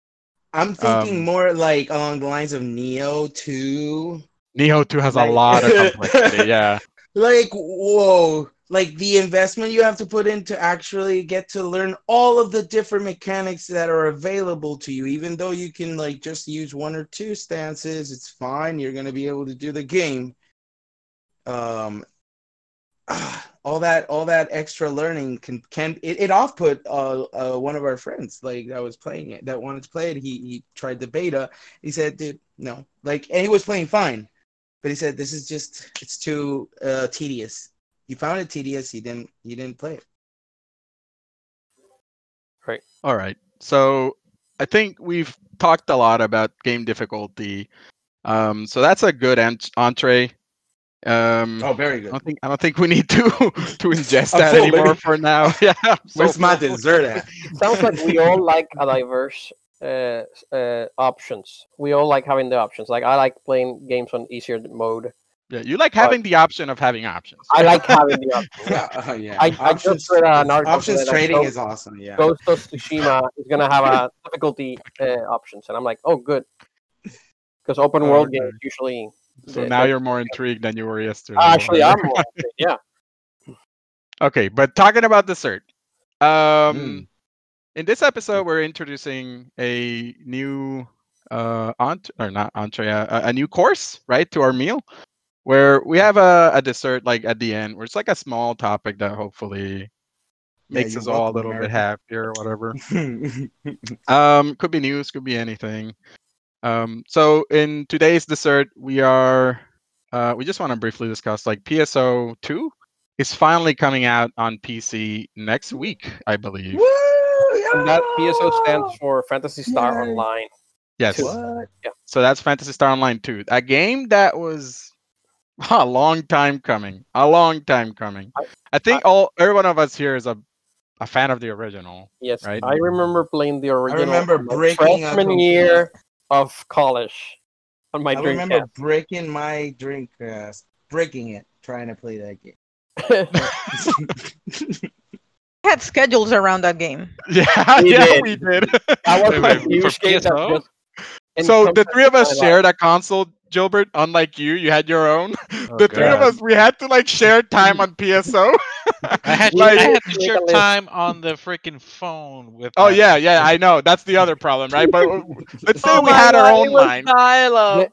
I'm thinking um, more like along the lines of Nioh 2 Nioh 2 has a lot of complexity yeah. Like whoa. Like the investment you have to put in to actually get to learn all of the different mechanics that are available to you even though you can like just use one or two stances it's fine you're going to be able to do the game. Um all that all that extra learning can can it, it off put uh, uh one of our friends like that was playing it that wanted to play it. He he tried the beta. He said dude no. Like and he was playing fine but he said this is just it's too uh, tedious. He found it tedious. He didn't he didn't play it. Right. All right. So I think we've talked a lot about game difficulty. Um, so that's a good ent- entree. Um, Oh, very I good. don't think I don't think we need to to ingest that full, anymore baby. for now. Yeah. I'm so Where's my dessert at? Sounds like we all like a diverse uh, uh, options. We all like having the options. Like I like playing games on easier mode. Yeah, you like having the option of having options. I like having the options. Yeah, uh, yeah. I- I just read an article options trading told- is awesome. Yeah. Ghost of Tsushima is gonna have a difficulty uh, options, and I'm like, oh, good, because open world Okay. games usually. So uh, now you're more intrigued than you were yesterday. actually, I'm more, yeah. Okay, but talking about the cert, Um Mm. In this episode we're introducing a new uh ent- or not entree, uh, a, a new course, right, to our meal where we have a, a dessert like at the end where it's like a small topic that hopefully makes you're us all a little bit happier or whatever. Um, could be news, could be anything. Um, so in today's dessert, we are uh, we just want to briefly discuss like PSO two is finally coming out on PC next week, I believe. And that PSO stands for Phantasy Star Yay. Online. Yes. Two. What? So that's Phantasy Star Online 2, a game that was a long time coming. A long time coming. I- I think all every one of us here is a a fan of the original. Yes, Right. I remember playing the original. I remember breaking freshman computer. year of college on my I drink remember breaking my drink, uh, breaking it, trying to play that game. had schedules around that game. Yeah, We yeah, did. we did. I was Wait, my wait, huge for game that PSO? just- so the three of us I like- shared a console, Gilbert. Unlike you, you had your own. Oh, the three of us, we had to like share time on PSO. I had, Like- I had to share time on the freaking phone with. oh my- yeah, yeah, I know. That's the other problem, right? But uh, let's say Oh we my had our own line. dial-up.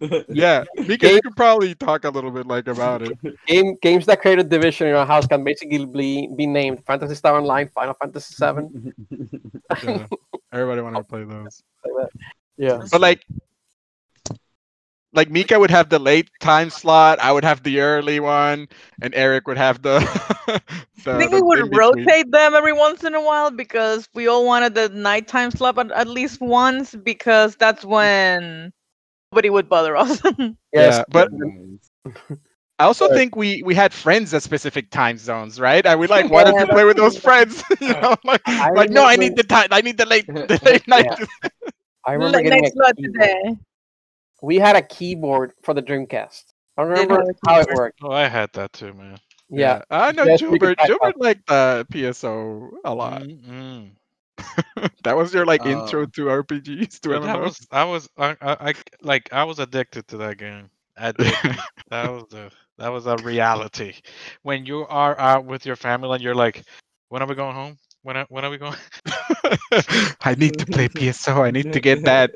Yeah, Mika, you could probably talk a little bit like about it. Game games that create a division in our house can basically be, be named Phantasy Star Online, Final Fantasy Seven. Yeah. Everybody wanted to play those. Yeah. But like, like Mika would have the late time slot, I would have the early one, and Eric would have the. the I think the we would in-between. rotate them every once in a while because we all wanted the nighttime slot at, at least once because that's when nobody would bother us. Yeah, but. I also Right. think we we had friends at specific time zones, right? And we like wanted Yeah, to play with those friends. you know, like, I like no, I need the time. I need the late, the late night. I remember Let- getting next a keyboard. today. We had a keyboard for the Dreamcast. I don't remember have how it worked. Oh, I had that too, man. Yeah. I know Yes, we could Gilbert. type Gilbert up. liked the PSO a lot. Mm-mm. that was your like Uh, intro to RPGs to MMOs. was I was I, I, I like I was addicted to that game. Addicted. that was the that was a reality. When you are out with your family and you're like, when are we going home? When are, when are we going? I need to play PSO. I need to get that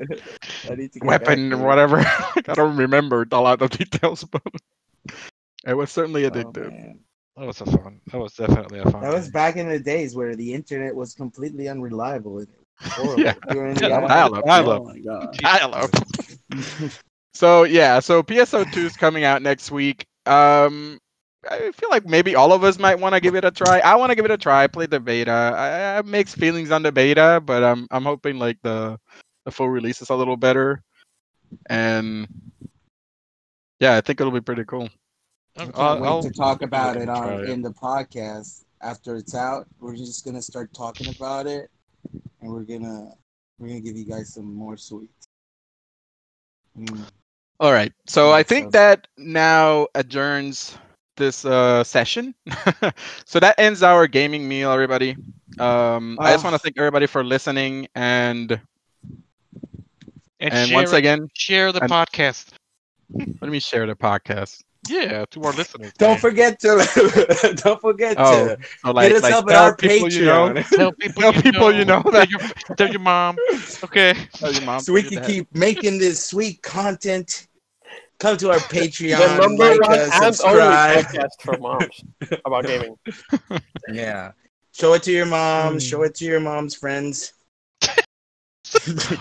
to get weapon back or whatever. I don't remember a lot of details, but it was certainly Oh, addictive. man. That was a fun. That was definitely a fun. That was back in the days where the internet was completely unreliable. and horrible. Yeah. Yeah, dial-up. dial-up. Oh my god. Dial-up. So yeah, so PSO two is coming out next week. Um, I feel like maybe all of us might want to give it a try. I want to give it a try. I played the beta. I, I have mixed feelings on the beta, but I'm I'm hoping like the the full release is a little better. And yeah, I think it'll be pretty cool. I I'll- can't I'll- wait I'll to talk give it about it on in the podcast after it's out. We're just gonna start talking about it, and we're gonna we're gonna give you guys some more sweets. Mm. All right. So I think that now adjourns this uh, session. so that ends our gaming meal, everybody. Um, I just Ah. want to thank everybody for listening and And, and share once again, share the and- podcast. let me share the podcast. Yeah, to our listeners. Don't man. forget to don't forget Oh, to So like, hit us like up at our people you know, Patreon, Tell people, Tell you, people know. you know Tell that. your, tell your mom. Okay. tell your mom, so we can keep making this sweet content. Come to our The Patreon, number like one us, and only subscribe. podcast for moms about gaming. Yeah, show it to your moms. Hmm. Show it to your mom's friends.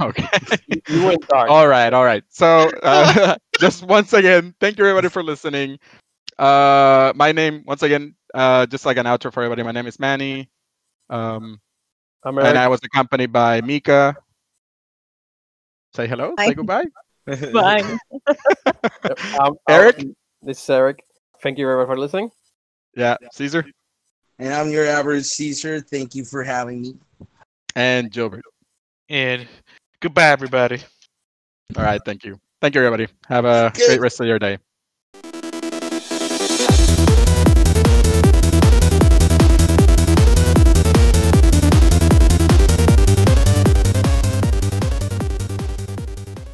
Okay. You went dark. all right, all right. So uh, just once again, thank you everybody for listening. Uh, my name once again, uh, just like an outro for everybody. My name is Manny. Um, I'm and I was accompanied by Mika. Say hello. Hi. Say goodbye. Bye. Um, Eric? um, this is Eric. Thank you very much for listening. Yeah, Caesar And I'm your average Caesar. Thank you for having me. and Gilbert. And goodbye, everybody. All right, thank you. Thank you, everybody. Have a Good. great rest of your day.